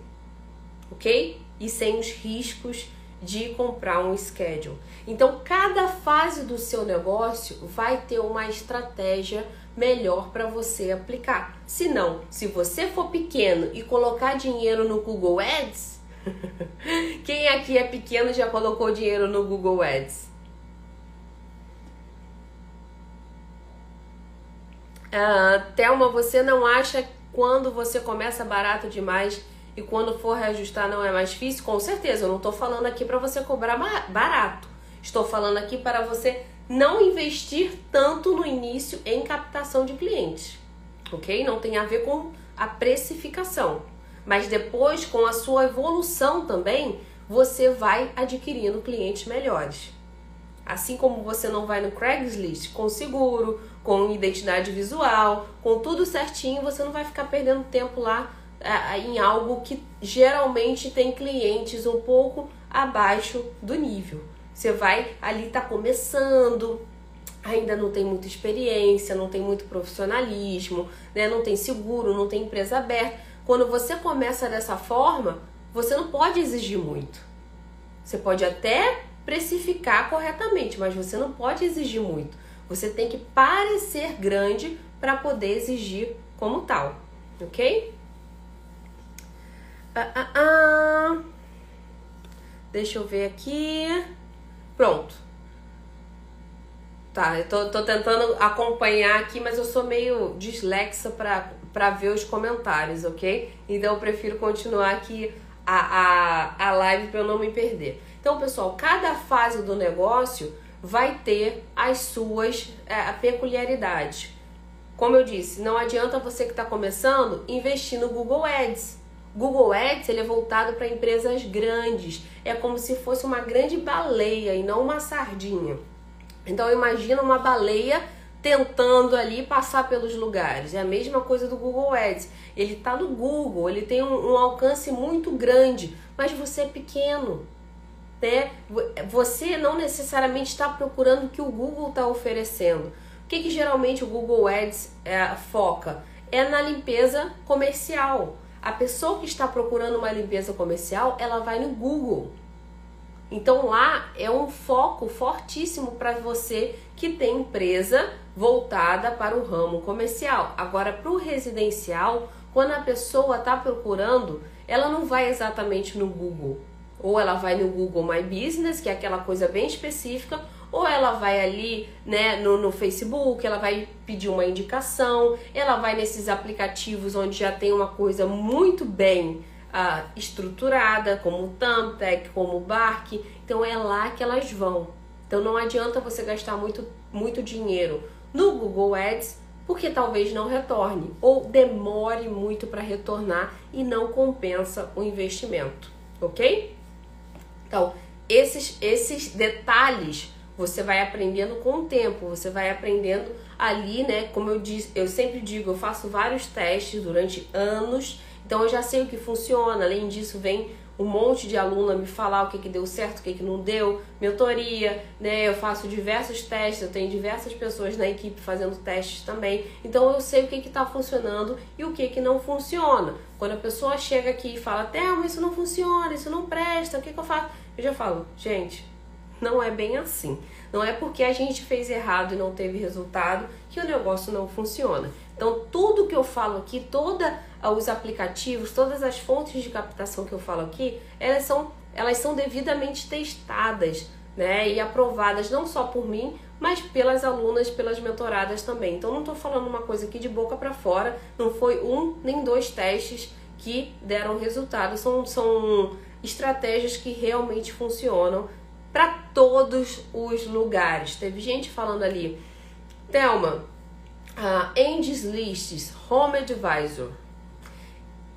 Ok? E sem os riscos de comprar um schedule. Então, cada fase do seu negócio vai ter uma estratégia melhor para você aplicar. Se não, se você for pequeno e colocar dinheiro no Google Ads, Quem aqui é pequeno já colocou dinheiro no Google Ads? Uh, Thelma, você não acha quando você começa barato demais e quando for reajustar não é mais difícil? Com certeza, eu não estou falando aqui para você cobrar barato. Estou falando aqui para você não investir tanto no início em captação de clientes, ok? Não tem a ver com a precificação, mas depois com a sua evolução também você vai adquirindo clientes melhores. Assim como você não vai no Craigslist com seguro, com identidade visual, com tudo certinho, você não vai ficar perdendo tempo lá é, em algo que geralmente tem clientes um pouco abaixo do nível. Você vai ali tá começando, ainda não tem muita experiência, não tem muito profissionalismo, né? não tem seguro, não tem empresa aberta. Quando você começa dessa forma, você não pode exigir muito. Você pode até precificar corretamente, mas você não pode exigir muito. Você tem que parecer grande para poder exigir como tal, ok? Ah, ah, ah. Deixa eu ver aqui. Pronto. Tá, eu tô, tô tentando acompanhar aqui, mas eu sou meio dislexa para ver os comentários, ok? Então eu prefiro continuar aqui a, a, a live para eu não me perder. Então, pessoal, cada fase do negócio vai ter as suas é, peculiaridades. Como eu disse, não adianta você que está começando investir no Google Ads. Google Ads ele é voltado para empresas grandes. É como se fosse uma grande baleia e não uma sardinha. Então imagina uma baleia tentando ali passar pelos lugares. É a mesma coisa do Google Ads. Ele está no Google, ele tem um, um, alcance muito grande, mas você é pequeno. Né? Você não necessariamente está procurando o que o Google está oferecendo. O que, que geralmente o Google Ads é, foca? É na limpeza comercial. A pessoa que está procurando uma limpeza comercial, ela vai no Google. Então lá é um foco fortíssimo para você que tem empresa voltada para o ramo comercial. Agora, para o residencial, quando a pessoa está procurando, ela não vai exatamente no Google. Ou ela vai no Google My Business, que é aquela coisa bem específica, ou ela vai ali né, no, no Facebook, ela vai pedir uma indicação, ela vai nesses aplicativos onde já tem uma coisa muito bem uh, estruturada, como o Thumbtack, como o Bark, então é lá que elas vão. Então não adianta você gastar muito, muito dinheiro no Google Ads, porque talvez não retorne ou demore muito para retornar e não compensa o investimento, ok? Então, esses, esses detalhes você vai aprendendo com o tempo, você vai aprendendo ali, né? Como eu disse, eu sempre digo, eu faço vários testes durante anos, então eu já sei o que funciona. Além disso, vem um monte de aluna me falar o que, que deu certo, o que, que não deu, mentoria, né? Eu faço diversos testes, eu tenho diversas pessoas na equipe fazendo testes também. Então eu sei o que está funcionando e o que, que não funciona. Quando a pessoa chega aqui e fala, Thelma, isso não funciona, isso não presta, o que, que eu faço? Eu já falo, gente, não é bem assim. Não é porque a gente fez errado e não teve resultado que o negócio não funciona. Então, tudo que eu falo aqui, todos os aplicativos, todas as fontes de captação que eu falo aqui, elas são, elas são devidamente testadas né, e aprovadas não só por mim, mas pelas alunas, pelas mentoradas também. Então, não estou falando uma coisa aqui de boca para fora, não foi um nem dois testes que deram resultado, são, são estratégias que realmente funcionam para todos os lugares. Teve gente falando ali, Thelma, uh, Andy's Lists Home Advisor.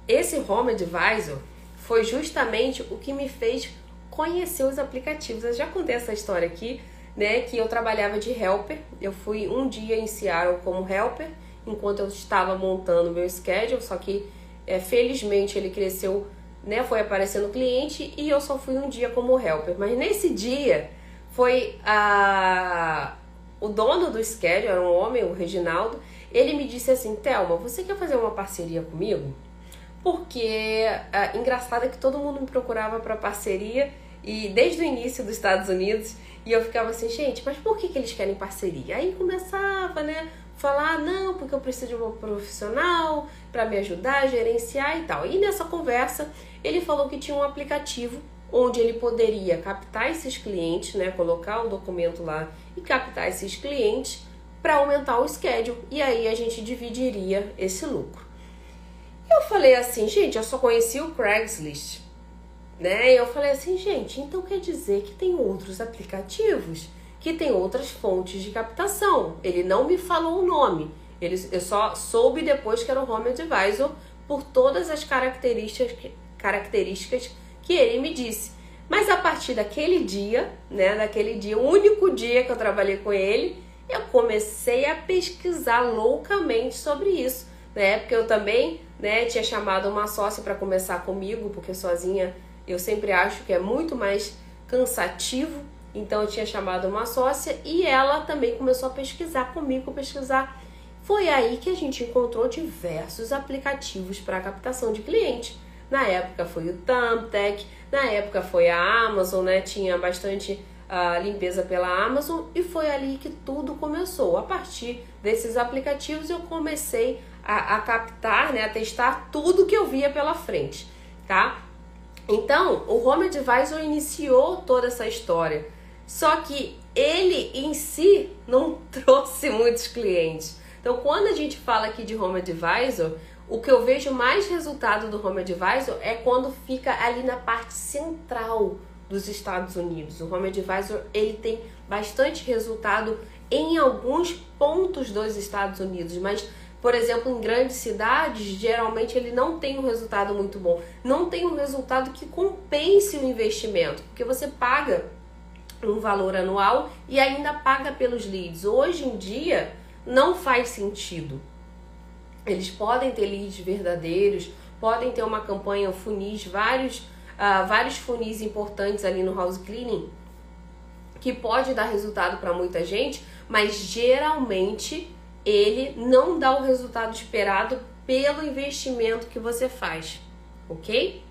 Esse Home Advisor foi justamente o que me fez conhecer os aplicativos. Eu já contei essa história aqui, né? Que eu trabalhava de helper. Eu fui um dia em Seattle como helper, enquanto eu estava montando meu schedule, só que é, felizmente ele cresceu né, foi aparecendo cliente e eu só fui um dia como helper. Mas nesse dia foi a o dono do schedule, era um homem, o Reginaldo, ele me disse assim, Thelma, você quer fazer uma parceria comigo? Porque é, engraçado é que todo mundo me procurava para parceria e desde o início dos Estados Unidos e eu ficava assim, gente, mas por que, que eles querem parceria? Aí começava, né? falar, não, porque eu preciso de um profissional para me ajudar gerenciar e tal. E nessa conversa, ele falou que tinha um aplicativo onde ele poderia captar esses clientes, né, colocar o documento lá e captar esses clientes para aumentar o schedule e aí a gente dividiria esse lucro. eu falei assim, gente, eu só conheci o Craigslist, né? Eu falei assim, gente, então quer dizer que tem outros aplicativos, que tem outras fontes de captação. Ele não me falou o nome. Ele, eu só soube depois que era o Home Advisor por todas as características, características que ele me disse. Mas a partir daquele dia, né, daquele dia, o único dia que eu trabalhei com ele, eu comecei a pesquisar loucamente sobre isso. Na época eu também, né, tinha chamado uma sócia para começar comigo, porque sozinha eu sempre acho que é muito mais cansativo. Então eu tinha chamado uma sócia e ela também começou a pesquisar comigo, pesquisar. Foi aí que a gente encontrou diversos aplicativos para captação de cliente. Na época foi o Thumbtack, na época foi a Amazon, né? Tinha bastante uh, limpeza pela Amazon e foi ali que tudo começou. A partir desses aplicativos eu comecei a, a captar, né? A testar tudo que eu via pela frente, tá? Então, o Home Advisor iniciou toda essa história. Só que ele em si não trouxe muitos clientes. Então, quando a gente fala aqui de Home Advisor, o que eu vejo mais resultado do Home Advisor é quando fica ali na parte central dos Estados Unidos. O Home Advisor ele tem bastante resultado em alguns pontos dos Estados Unidos, mas por exemplo, em grandes cidades, geralmente ele não tem um resultado muito bom. Não tem um resultado que compense o investimento, porque você paga um valor anual e ainda paga pelos leads. Hoje em dia não faz sentido. Eles podem ter leads verdadeiros, podem ter uma campanha funis, vários, uh, vários funis importantes ali no house cleaning que pode dar resultado para muita gente, mas geralmente ele não dá o resultado esperado pelo investimento que você faz, ok?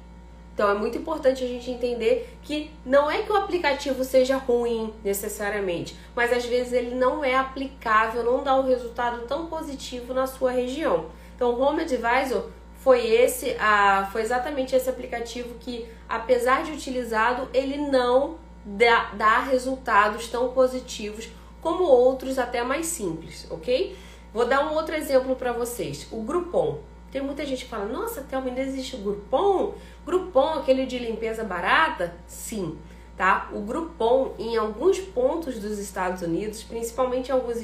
Então é muito importante a gente entender que não é que o aplicativo seja ruim necessariamente, mas às vezes ele não é aplicável, não dá um resultado tão positivo na sua região. Então o Home Advisor foi esse, a, foi exatamente esse aplicativo que, apesar de utilizado, ele não dá, dá resultados tão positivos como outros até mais simples, ok? Vou dar um outro exemplo para vocês. O Groupon. Tem muita gente que fala, nossa, Thelma, ainda existe o Groupon? Groupon, aquele de limpeza barata? Sim, tá? O Groupon, em alguns pontos dos Estados Unidos, principalmente em alguns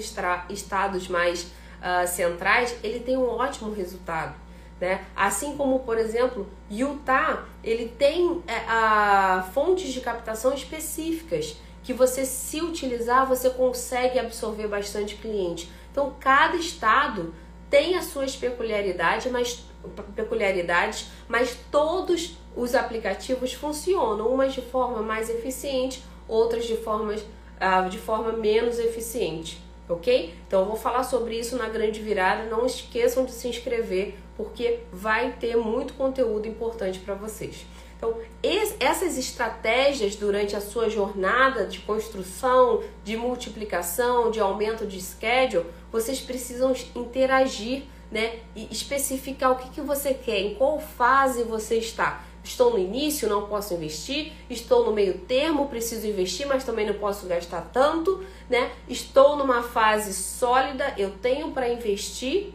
estados mais uh, centrais, ele tem um ótimo resultado. Né? Assim como, por exemplo, Utah, ele tem a, fontes de captação específicas que você, se utilizar, você consegue absorver bastante cliente. Então, cada estado tem as suas peculiaridades, mas peculiaridades, mas todos os aplicativos funcionam, umas de forma mais eficiente, outras de forma, uh, de forma menos eficiente, ok? Então eu vou falar sobre isso na grande virada. Não esqueçam de se inscrever, porque vai ter muito conteúdo importante para vocês. Então, essas estratégias durante a sua jornada de construção, de multiplicação, de aumento de schedule, vocês precisam interagir né, e especificar o que, que você quer, em qual fase você está. Estou no início, não posso investir. Estou no meio termo, preciso investir, mas também não posso gastar tanto, né? Estou numa fase sólida, eu tenho para investir,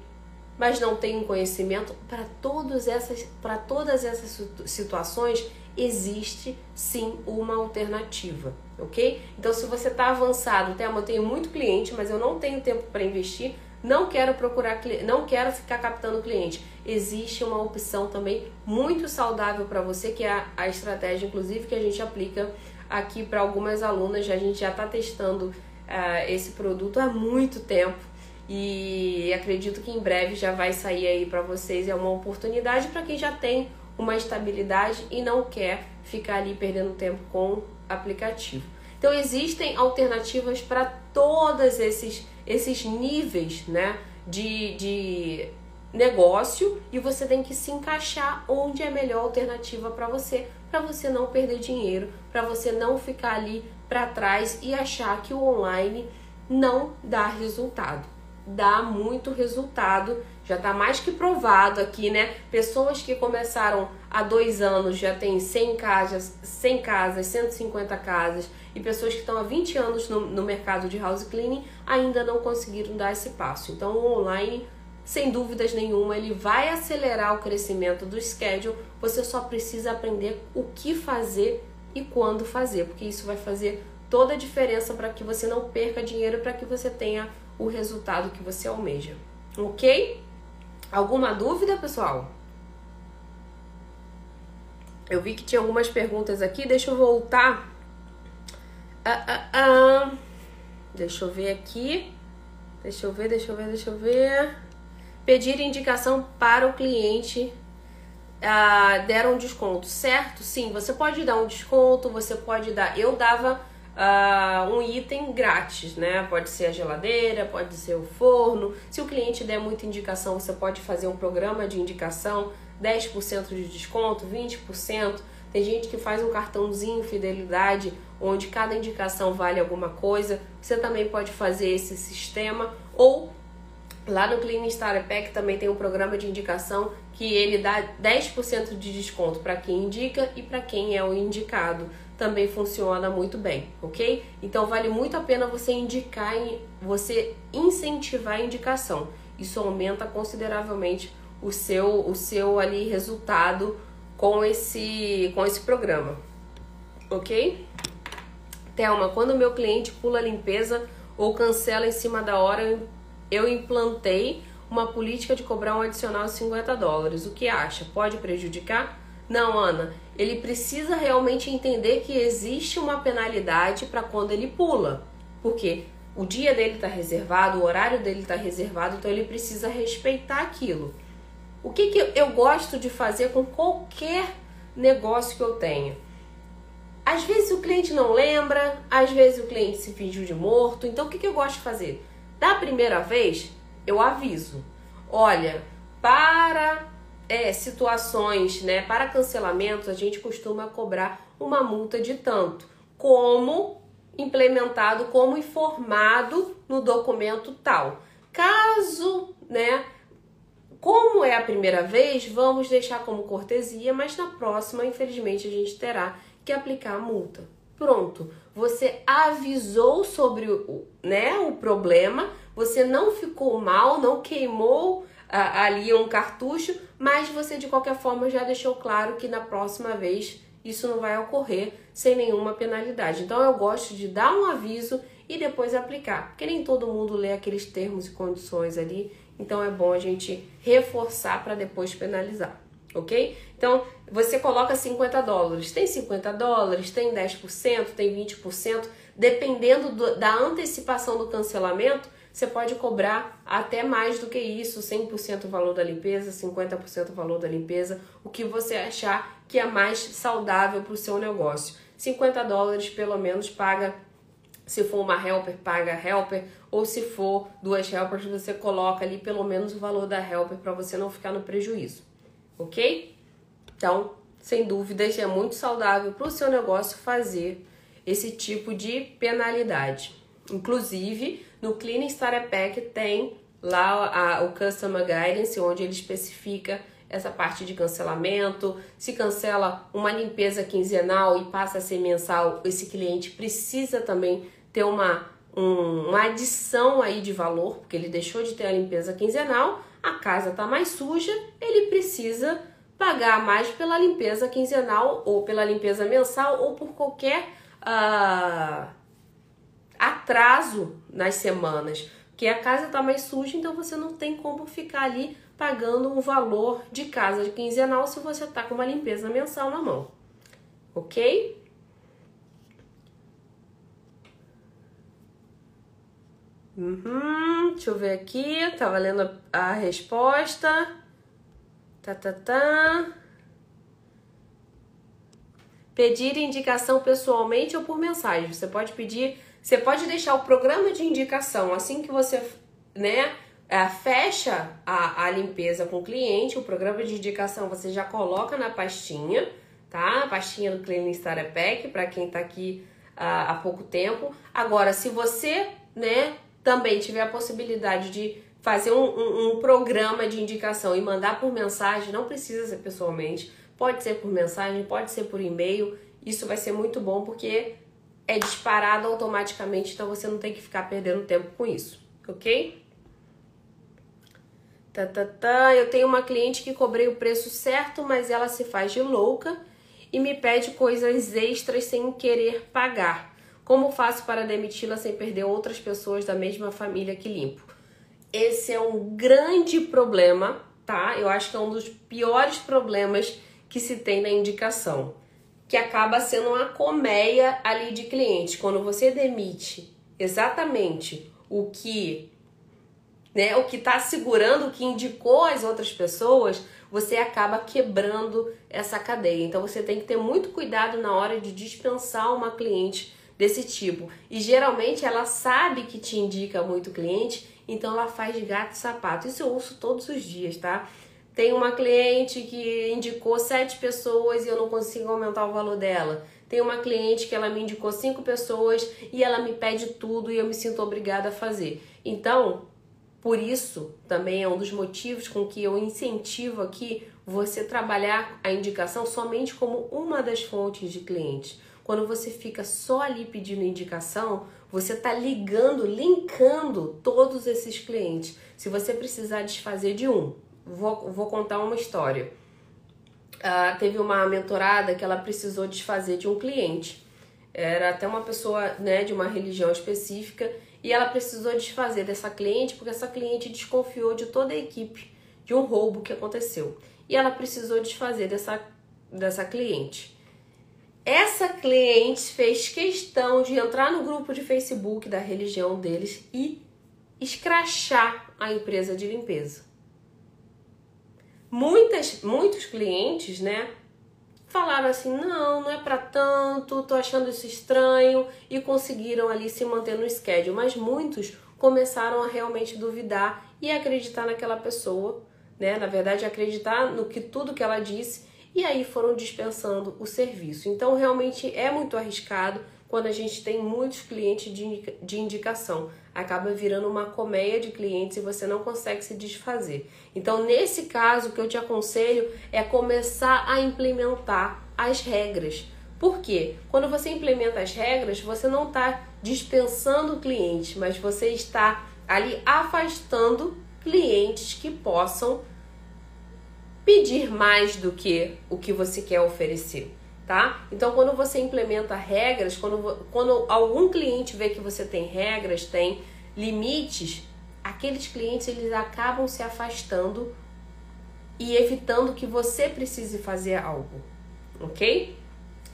mas não tenho conhecimento. Para todas essas, para todas essas situações existe sim uma alternativa, ok? Então, se você está avançado, Thelma, eu tenho muito cliente, mas eu não tenho tempo para investir, não quero procurar, não quero ficar captando cliente. Existe uma opção também muito saudável para você, que é a, a, estratégia, inclusive, que a gente aplica aqui para algumas alunas. A gente já está testando uh, esse produto há muito tempo e acredito que em breve já vai sair aí para vocês. É uma oportunidade para quem já tem uma estabilidade e não quer ficar ali perdendo tempo com aplicativo. Então existem alternativas para todos esses, esses níveis né, de, de negócio e você tem que se encaixar onde é a melhor alternativa para você, para você não perder dinheiro, para você não ficar ali para trás e achar que o online não dá resultado dá muito resultado. Já está mais que provado aqui, né? Pessoas que começaram há dois anos já têm 100 casas, 100 casas, 150 casas, e pessoas que estão há 20 anos no, no mercado de house cleaning ainda não conseguiram dar esse passo. Então, o online sem dúvidas nenhuma, ele vai acelerar o crescimento do schedule. Você só precisa aprender o que fazer e quando fazer, porque isso vai fazer toda a diferença para que você não perca dinheiro, para que você tenha o resultado que você almeja. Ok? Alguma dúvida, pessoal? Eu vi que tinha algumas perguntas aqui, deixa eu voltar. Ah, ah, ah. Deixa eu ver aqui. Deixa eu ver, deixa eu ver, deixa eu ver. Pedir indicação para o cliente. Ah, deram um desconto, certo? Sim, você pode dar um desconto, você pode dar. Eu dava ah, um item grátis, né? Pode ser a geladeira, pode ser o forno. Se o cliente der muita indicação, você pode fazer um programa de indicação 10% de desconto, 20%. Tem gente que faz um cartãozinho fidelidade, onde cada indicação vale alguma coisa. Você também pode fazer esse sistema ou lá no Clean Starter Pack também tem um programa de indicação que ele dá 10% de desconto para quem indica e para quem é o indicado. Também funciona muito bem, ok? Então vale muito a pena você indicar, você incentivar a indicação. Isso aumenta consideravelmente o seu, o seu ali resultado com esse, com esse programa, ok? Thelma, quando meu cliente pula a limpeza ou cancela em cima da hora, eu implantei uma política de cobrar um adicional de 50 dólares. O que acha? Pode prejudicar? Não, Ana. Ele precisa realmente entender que existe uma penalidade para quando ele pula. Porque o dia dele está reservado, o horário dele está reservado, então ele precisa respeitar aquilo. O que, que eu gosto de fazer com qualquer negócio que eu tenha? Às vezes o cliente não lembra, às vezes o cliente se fingiu de morto. Então o que, que eu gosto de fazer? Da primeira vez, eu aviso. Olha, para é, situações, né, para cancelamentos, a gente costuma cobrar uma multa de tanto, como implementado, como informado no documento tal. Caso, né, como é a primeira vez, vamos deixar como cortesia, mas na próxima, infelizmente, a gente terá que aplicar a multa. Pronto, você avisou sobre o, né, o problema, você não ficou mal, não queimou ali um cartucho, mas você de qualquer forma já deixou claro que na próxima vez isso não vai ocorrer sem nenhuma penalidade. Então eu gosto de dar um aviso e depois aplicar, porque nem todo mundo lê aqueles termos e condições ali. Então é bom a gente reforçar para depois penalizar, ok? Então você coloca 50 dólares, tem 50 dólares, tem 10%, tem 20%, dependendo do, da antecipação do cancelamento, você pode cobrar até mais do que isso, 100% o valor da limpeza, 50% o valor da limpeza, o que você achar que é mais saudável para o seu negócio. 50 dólares pelo menos paga se for uma helper, paga helper, ou se for duas helpers, você coloca ali pelo menos o valor da helper para você não ficar no prejuízo, ok? Então, sem dúvidas, é muito saudável para o seu negócio fazer esse tipo de penalidade. Inclusive, no Cleaning Starter Pack tem lá a, o Customer Guidance, onde ele especifica essa parte de cancelamento. Se cancela uma limpeza quinzenal e passa a ser mensal, esse cliente precisa também ter uma, um, uma adição aí de valor, porque ele deixou de ter a limpeza quinzenal, a casa está mais suja, ele precisa pagar mais pela limpeza quinzenal ou pela limpeza mensal ou por qualquer uh, atraso nas semanas. Porque a casa está mais suja, então você não tem como ficar ali pagando um valor de casa de quinzenal se você está com uma limpeza mensal na mão. Ok? Uhum, deixa eu ver aqui. Tava lendo a, resposta. Tá, tá, tá. Pedir indicação pessoalmente ou por mensagem. Você pode pedir, você pode deixar o programa de indicação assim que você, né, é, fecha a, a limpeza com o cliente, o programa de indicação você já coloca na pastinha, tá? A pastinha do Cleaning Starter Pack para quem tá aqui uh, há pouco tempo. Agora, se você, né, também tiver a possibilidade de fazer um, um, um, programa de indicação e mandar por mensagem, não precisa ser pessoalmente, pode ser por mensagem, pode ser por e-mail, isso vai ser muito bom porque é disparado automaticamente, então você não tem que ficar perdendo tempo com isso, ok? Tá, tá, tá. Eu tenho uma cliente que cobrei o preço certo, mas ela se faz de louca e me pede coisas extras sem querer pagar. Como faço para demiti-la sem perder outras pessoas da mesma família que limpo? Esse é um grande problema, tá? Eu acho que é um dos piores problemas que se tem na indicação, que acaba sendo uma colmeia ali de clientes. Quando você demite exatamente o que né, o que está segurando, o que indicou as outras pessoas, você acaba quebrando essa cadeia. Então você tem que ter muito cuidado na hora de dispensar uma cliente desse tipo. E geralmente ela sabe que te indica muito cliente, então ela faz de gato e sapato. Isso eu ouço todos os dias, tá? Tem uma cliente que indicou sete pessoas e eu não consigo aumentar o valor dela. Tem uma cliente que ela me indicou cinco pessoas e ela me pede tudo e eu me sinto obrigada a fazer. Então, por isso, também é um dos motivos com que eu incentivo aqui você trabalhar a indicação somente como uma das fontes de clientes. Quando você fica só ali pedindo indicação, você está ligando, linkando todos esses clientes. Se você precisar desfazer de um, vou, vou contar uma história. Uh, teve uma mentorada que ela precisou desfazer de um cliente. Era até uma pessoa né, de uma religião específica e ela precisou desfazer dessa cliente porque essa cliente desconfiou de toda a equipe de um roubo que aconteceu. E ela precisou desfazer dessa, dessa cliente. Essa cliente fez questão de entrar no grupo de Facebook da religião deles e escrachar a empresa de limpeza. Muitas, muitos clientes, né, falaram assim: não, não é para tanto, tô achando isso estranho e conseguiram ali se manter no schedule. Mas muitos começaram a realmente duvidar e acreditar naquela pessoa, né? Na verdade, acreditar no que tudo que ela disse e aí foram dispensando o serviço. Então, realmente é muito arriscado quando a gente tem muitos clientes de indicação. Acaba virando uma colmeia de clientes e você não consegue se desfazer. Então, nesse caso, o que eu te aconselho é começar a implementar as regras. Por quê? Quando você implementa as regras, você não está dispensando o cliente, mas você está ali afastando clientes que possam pedir mais do que o que você quer oferecer tá? Então, quando você implementa regras, quando, quando algum cliente vê que você tem regras, tem limites, aqueles clientes eles acabam se afastando e evitando que você precise fazer algo, ok?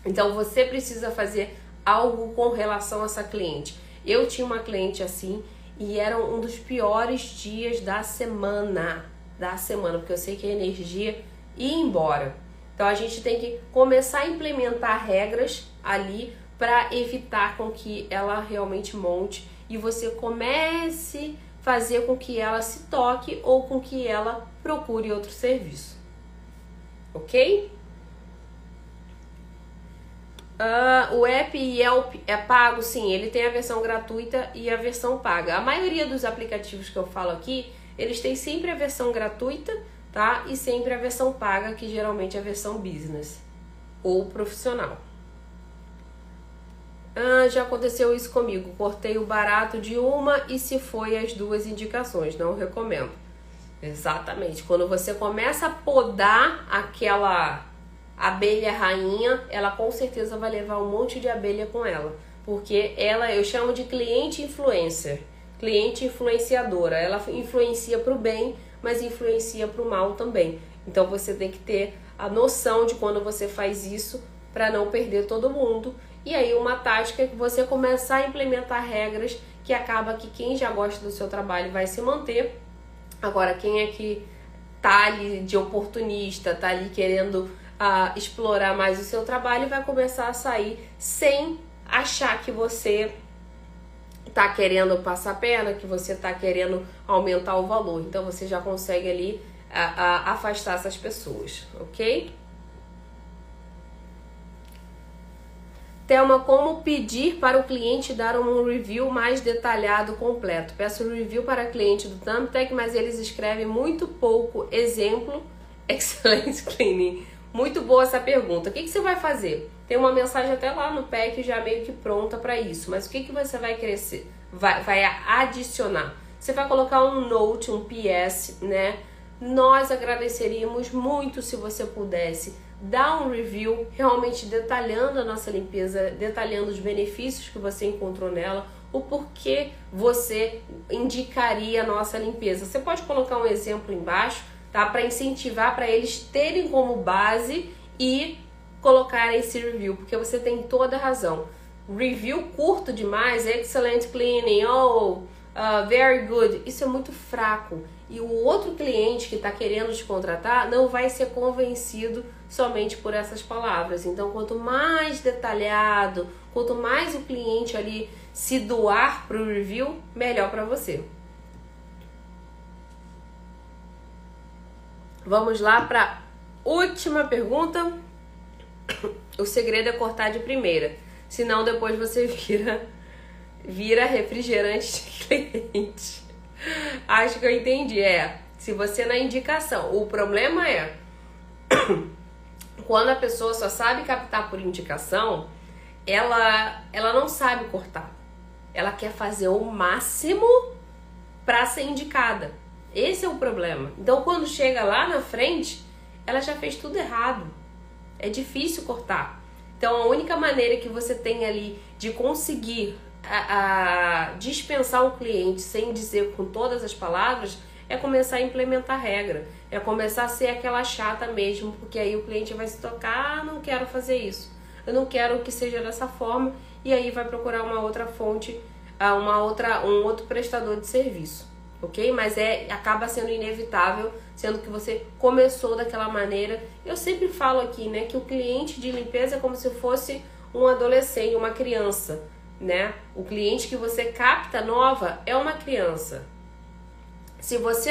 Então, você precisa fazer algo com relação a essa cliente. Eu tinha uma cliente assim e era um dos piores dias da semana, da semana, porque eu sei que a energia ia embora. Então a gente tem que começar a implementar regras ali para evitar com que ela realmente monte e você comece a fazer com que ela se toque ou com que ela procure outro serviço. Ok? Uh, o app Yelp é pago, sim, ele tem a versão gratuita e a versão paga. A maioria dos aplicativos que eu falo aqui, eles têm sempre a versão gratuita tá? E sempre a versão paga, que geralmente é a versão business ou profissional. Ah, já aconteceu isso comigo. Cortei o barato de uma e se foi as duas indicações. Não recomendo. Exatamente. Quando você começa a podar aquela abelha rainha, ela com certeza vai levar um monte de abelha com ela. Porque ela, eu chamo de cliente influencer. Cliente influenciadora. Ela influencia para o bem mas influencia para o mal também. Então você tem que ter a noção de quando você faz isso para não perder todo mundo. E aí uma tática é que você começar a implementar regras que acaba que quem já gosta do seu trabalho vai se manter. Agora quem é que tá ali de oportunista, tá ali querendo uh, explorar mais o seu trabalho, vai começar a sair sem achar que você tá querendo passar perna, que você tá querendo aumentar o valor. Então você já consegue ali a, a, afastar essas pessoas, ok? Thelma, como pedir para o cliente dar um review mais detalhado, completo? Peço review para cliente do Thumbtack, mas eles escrevem muito pouco. Exemplo, excelente cleaning. Muito boa essa pergunta. O que, que você vai fazer? Tem uma mensagem até lá no pack já meio que pronta para isso. Mas o que, que você vai crescer? Vai, vai adicionar? você vai colocar um note, um PS, né? Nós agradeceríamos muito se você pudesse dar um review realmente detalhando a nossa limpeza, detalhando os benefícios que você encontrou nela, o porquê você indicaria a nossa limpeza. Você pode colocar um exemplo embaixo, tá? Para incentivar para eles terem como base e colocar esse review, porque você tem toda a razão. Review curto demais, excellent cleaning, oh, uh, very good, isso é muito fraco. E o outro cliente que está querendo te contratar não vai ser convencido somente por essas palavras. Então, quanto mais detalhado, quanto mais o cliente ali se doar para o review, melhor para você. Vamos lá para última pergunta. O segredo é cortar de primeira, senão depois você vira vira refrigerante de cliente. Acho que eu entendi. É, se você na indicação, o problema é quando a pessoa só sabe captar por indicação, ela ela não sabe cortar. Ela quer fazer o máximo para ser indicada. Esse é o problema. Então, quando chega lá na frente, ela já fez tudo errado. É difícil cortar. Então, a única maneira que você tem ali de conseguir a, a dispensar o cliente sem dizer com todas as palavras é começar a implementar regra, é começar a ser aquela chata mesmo, porque aí o cliente vai se tocar, ah, não quero fazer isso, eu não quero que seja dessa forma, e aí vai procurar uma outra fonte, ah, uma outra, um outro prestador de serviço, ok? Mas é acaba sendo inevitável, sendo que você começou daquela maneira. Eu sempre falo aqui, né, que o cliente de limpeza é como se fosse um adolescente, uma criança né? O cliente que você capta nova é uma criança. Se você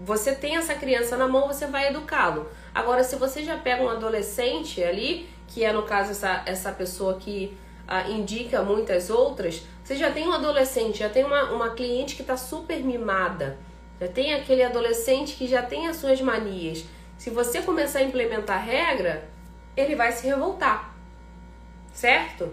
você tem essa criança na mão, você vai educá-lo. Agora, se você já pega um adolescente ali, que é no caso essa, essa pessoa que ah, indica muitas outras, você já tem um adolescente, já tem uma, uma cliente que está super mimada, já tem aquele adolescente que já tem as suas manias. Se você começar a implementar regra, ele vai se revoltar, certo?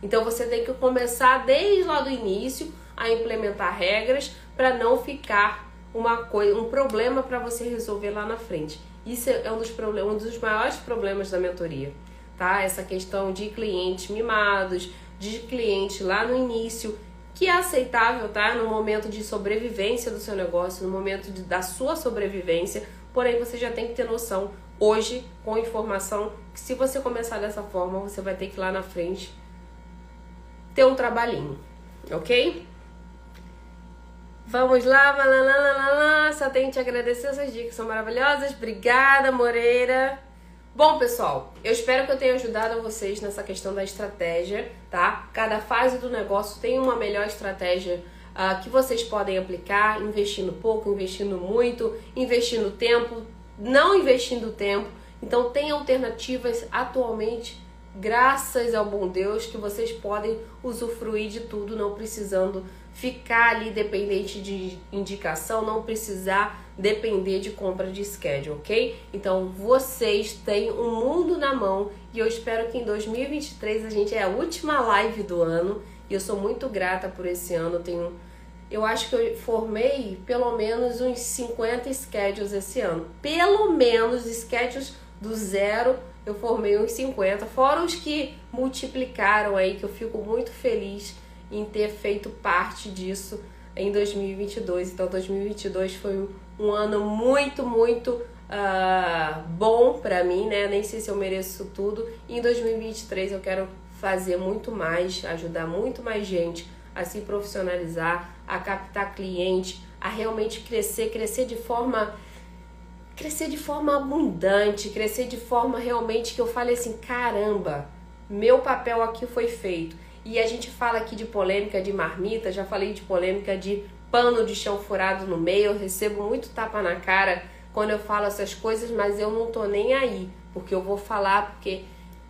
Então você tem que começar desde lá do início a implementar regras para não ficar uma coisa, um problema para você resolver lá na frente. Isso é um dos, problemas, um dos maiores problemas da mentoria, tá? Essa questão de clientes mimados, de cliente lá no início, que é aceitável, tá? No momento de sobrevivência do seu negócio, no momento de, da sua sobrevivência, porém você já tem que ter noção hoje, com informação, que se você começar dessa forma, você vai ter que ir lá na frente ter um trabalhinho, ok? Vamos lá, lá, só tenho que te agradecer essas dicas, são maravilhosas. Obrigada, Moreira. Bom, pessoal, eu espero que eu tenha ajudado vocês nessa questão da estratégia, tá? Cada fase do negócio tem uma melhor estratégia uh, que vocês podem aplicar, investindo pouco, investindo muito, investindo tempo, não investindo tempo. Então, tem alternativas atualmente graças ao bom Deus que vocês podem usufruir de tudo, não precisando ficar ali dependente de indicação, não precisar depender de compra de schedule, ok? Então vocês têm um mundo na mão e eu espero que em 2023 a gente é a última live do ano e eu sou muito grata por esse ano. Eu tenho, eu acho que eu formei pelo menos uns 50 schedules esse ano, pelo menos schedules do zero eu formei uns 50, fora os que multiplicaram aí, que eu fico muito feliz em ter feito parte disso em 2022. Então, 2022 foi um ano muito, muito uh, bom para mim, né? Nem sei se eu mereço tudo. E em 2023 eu quero fazer muito mais, ajudar muito mais gente a se profissionalizar, a captar cliente, a realmente crescer, crescer de forma crescer de forma abundante, crescer de forma realmente que eu fale assim, caramba, meu papel aqui foi feito. E a gente fala aqui de polêmica de marmita, já falei de polêmica de pano de chão furado no meio, eu recebo muito tapa na cara quando eu falo essas coisas, mas eu não tô nem aí, porque eu vou falar porque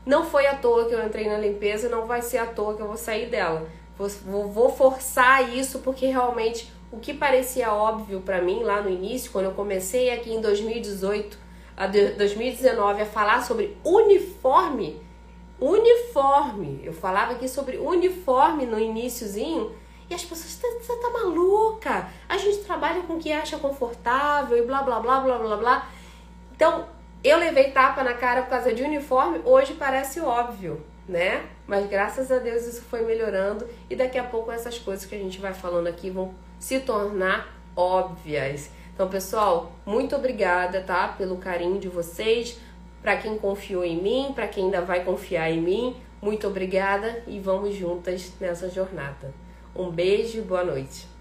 não foi à toa que eu entrei na limpeza, não vai ser à toa que eu vou sair dela. Vou, vou forçar isso porque realmente o que parecia óbvio para mim lá no início, quando eu comecei aqui em 2018, a 2019 a falar sobre uniforme, uniforme. Eu falava aqui sobre uniforme no iníciozinho E as pessoas, você tá maluca? A gente trabalha com o que acha confortável e blá blá blá blá blá blá. Então, eu levei tapa na cara por causa de uniforme, hoje parece óbvio, né? Mas graças a Deus isso foi melhorando e daqui a pouco essas coisas que a gente vai falando aqui vão se tornar óbvias. Então, pessoal, muito obrigada, tá? Pelo carinho de vocês. Para quem confiou em mim, para quem ainda vai confiar em mim, muito obrigada e vamos juntas nessa jornada. Um beijo e boa noite.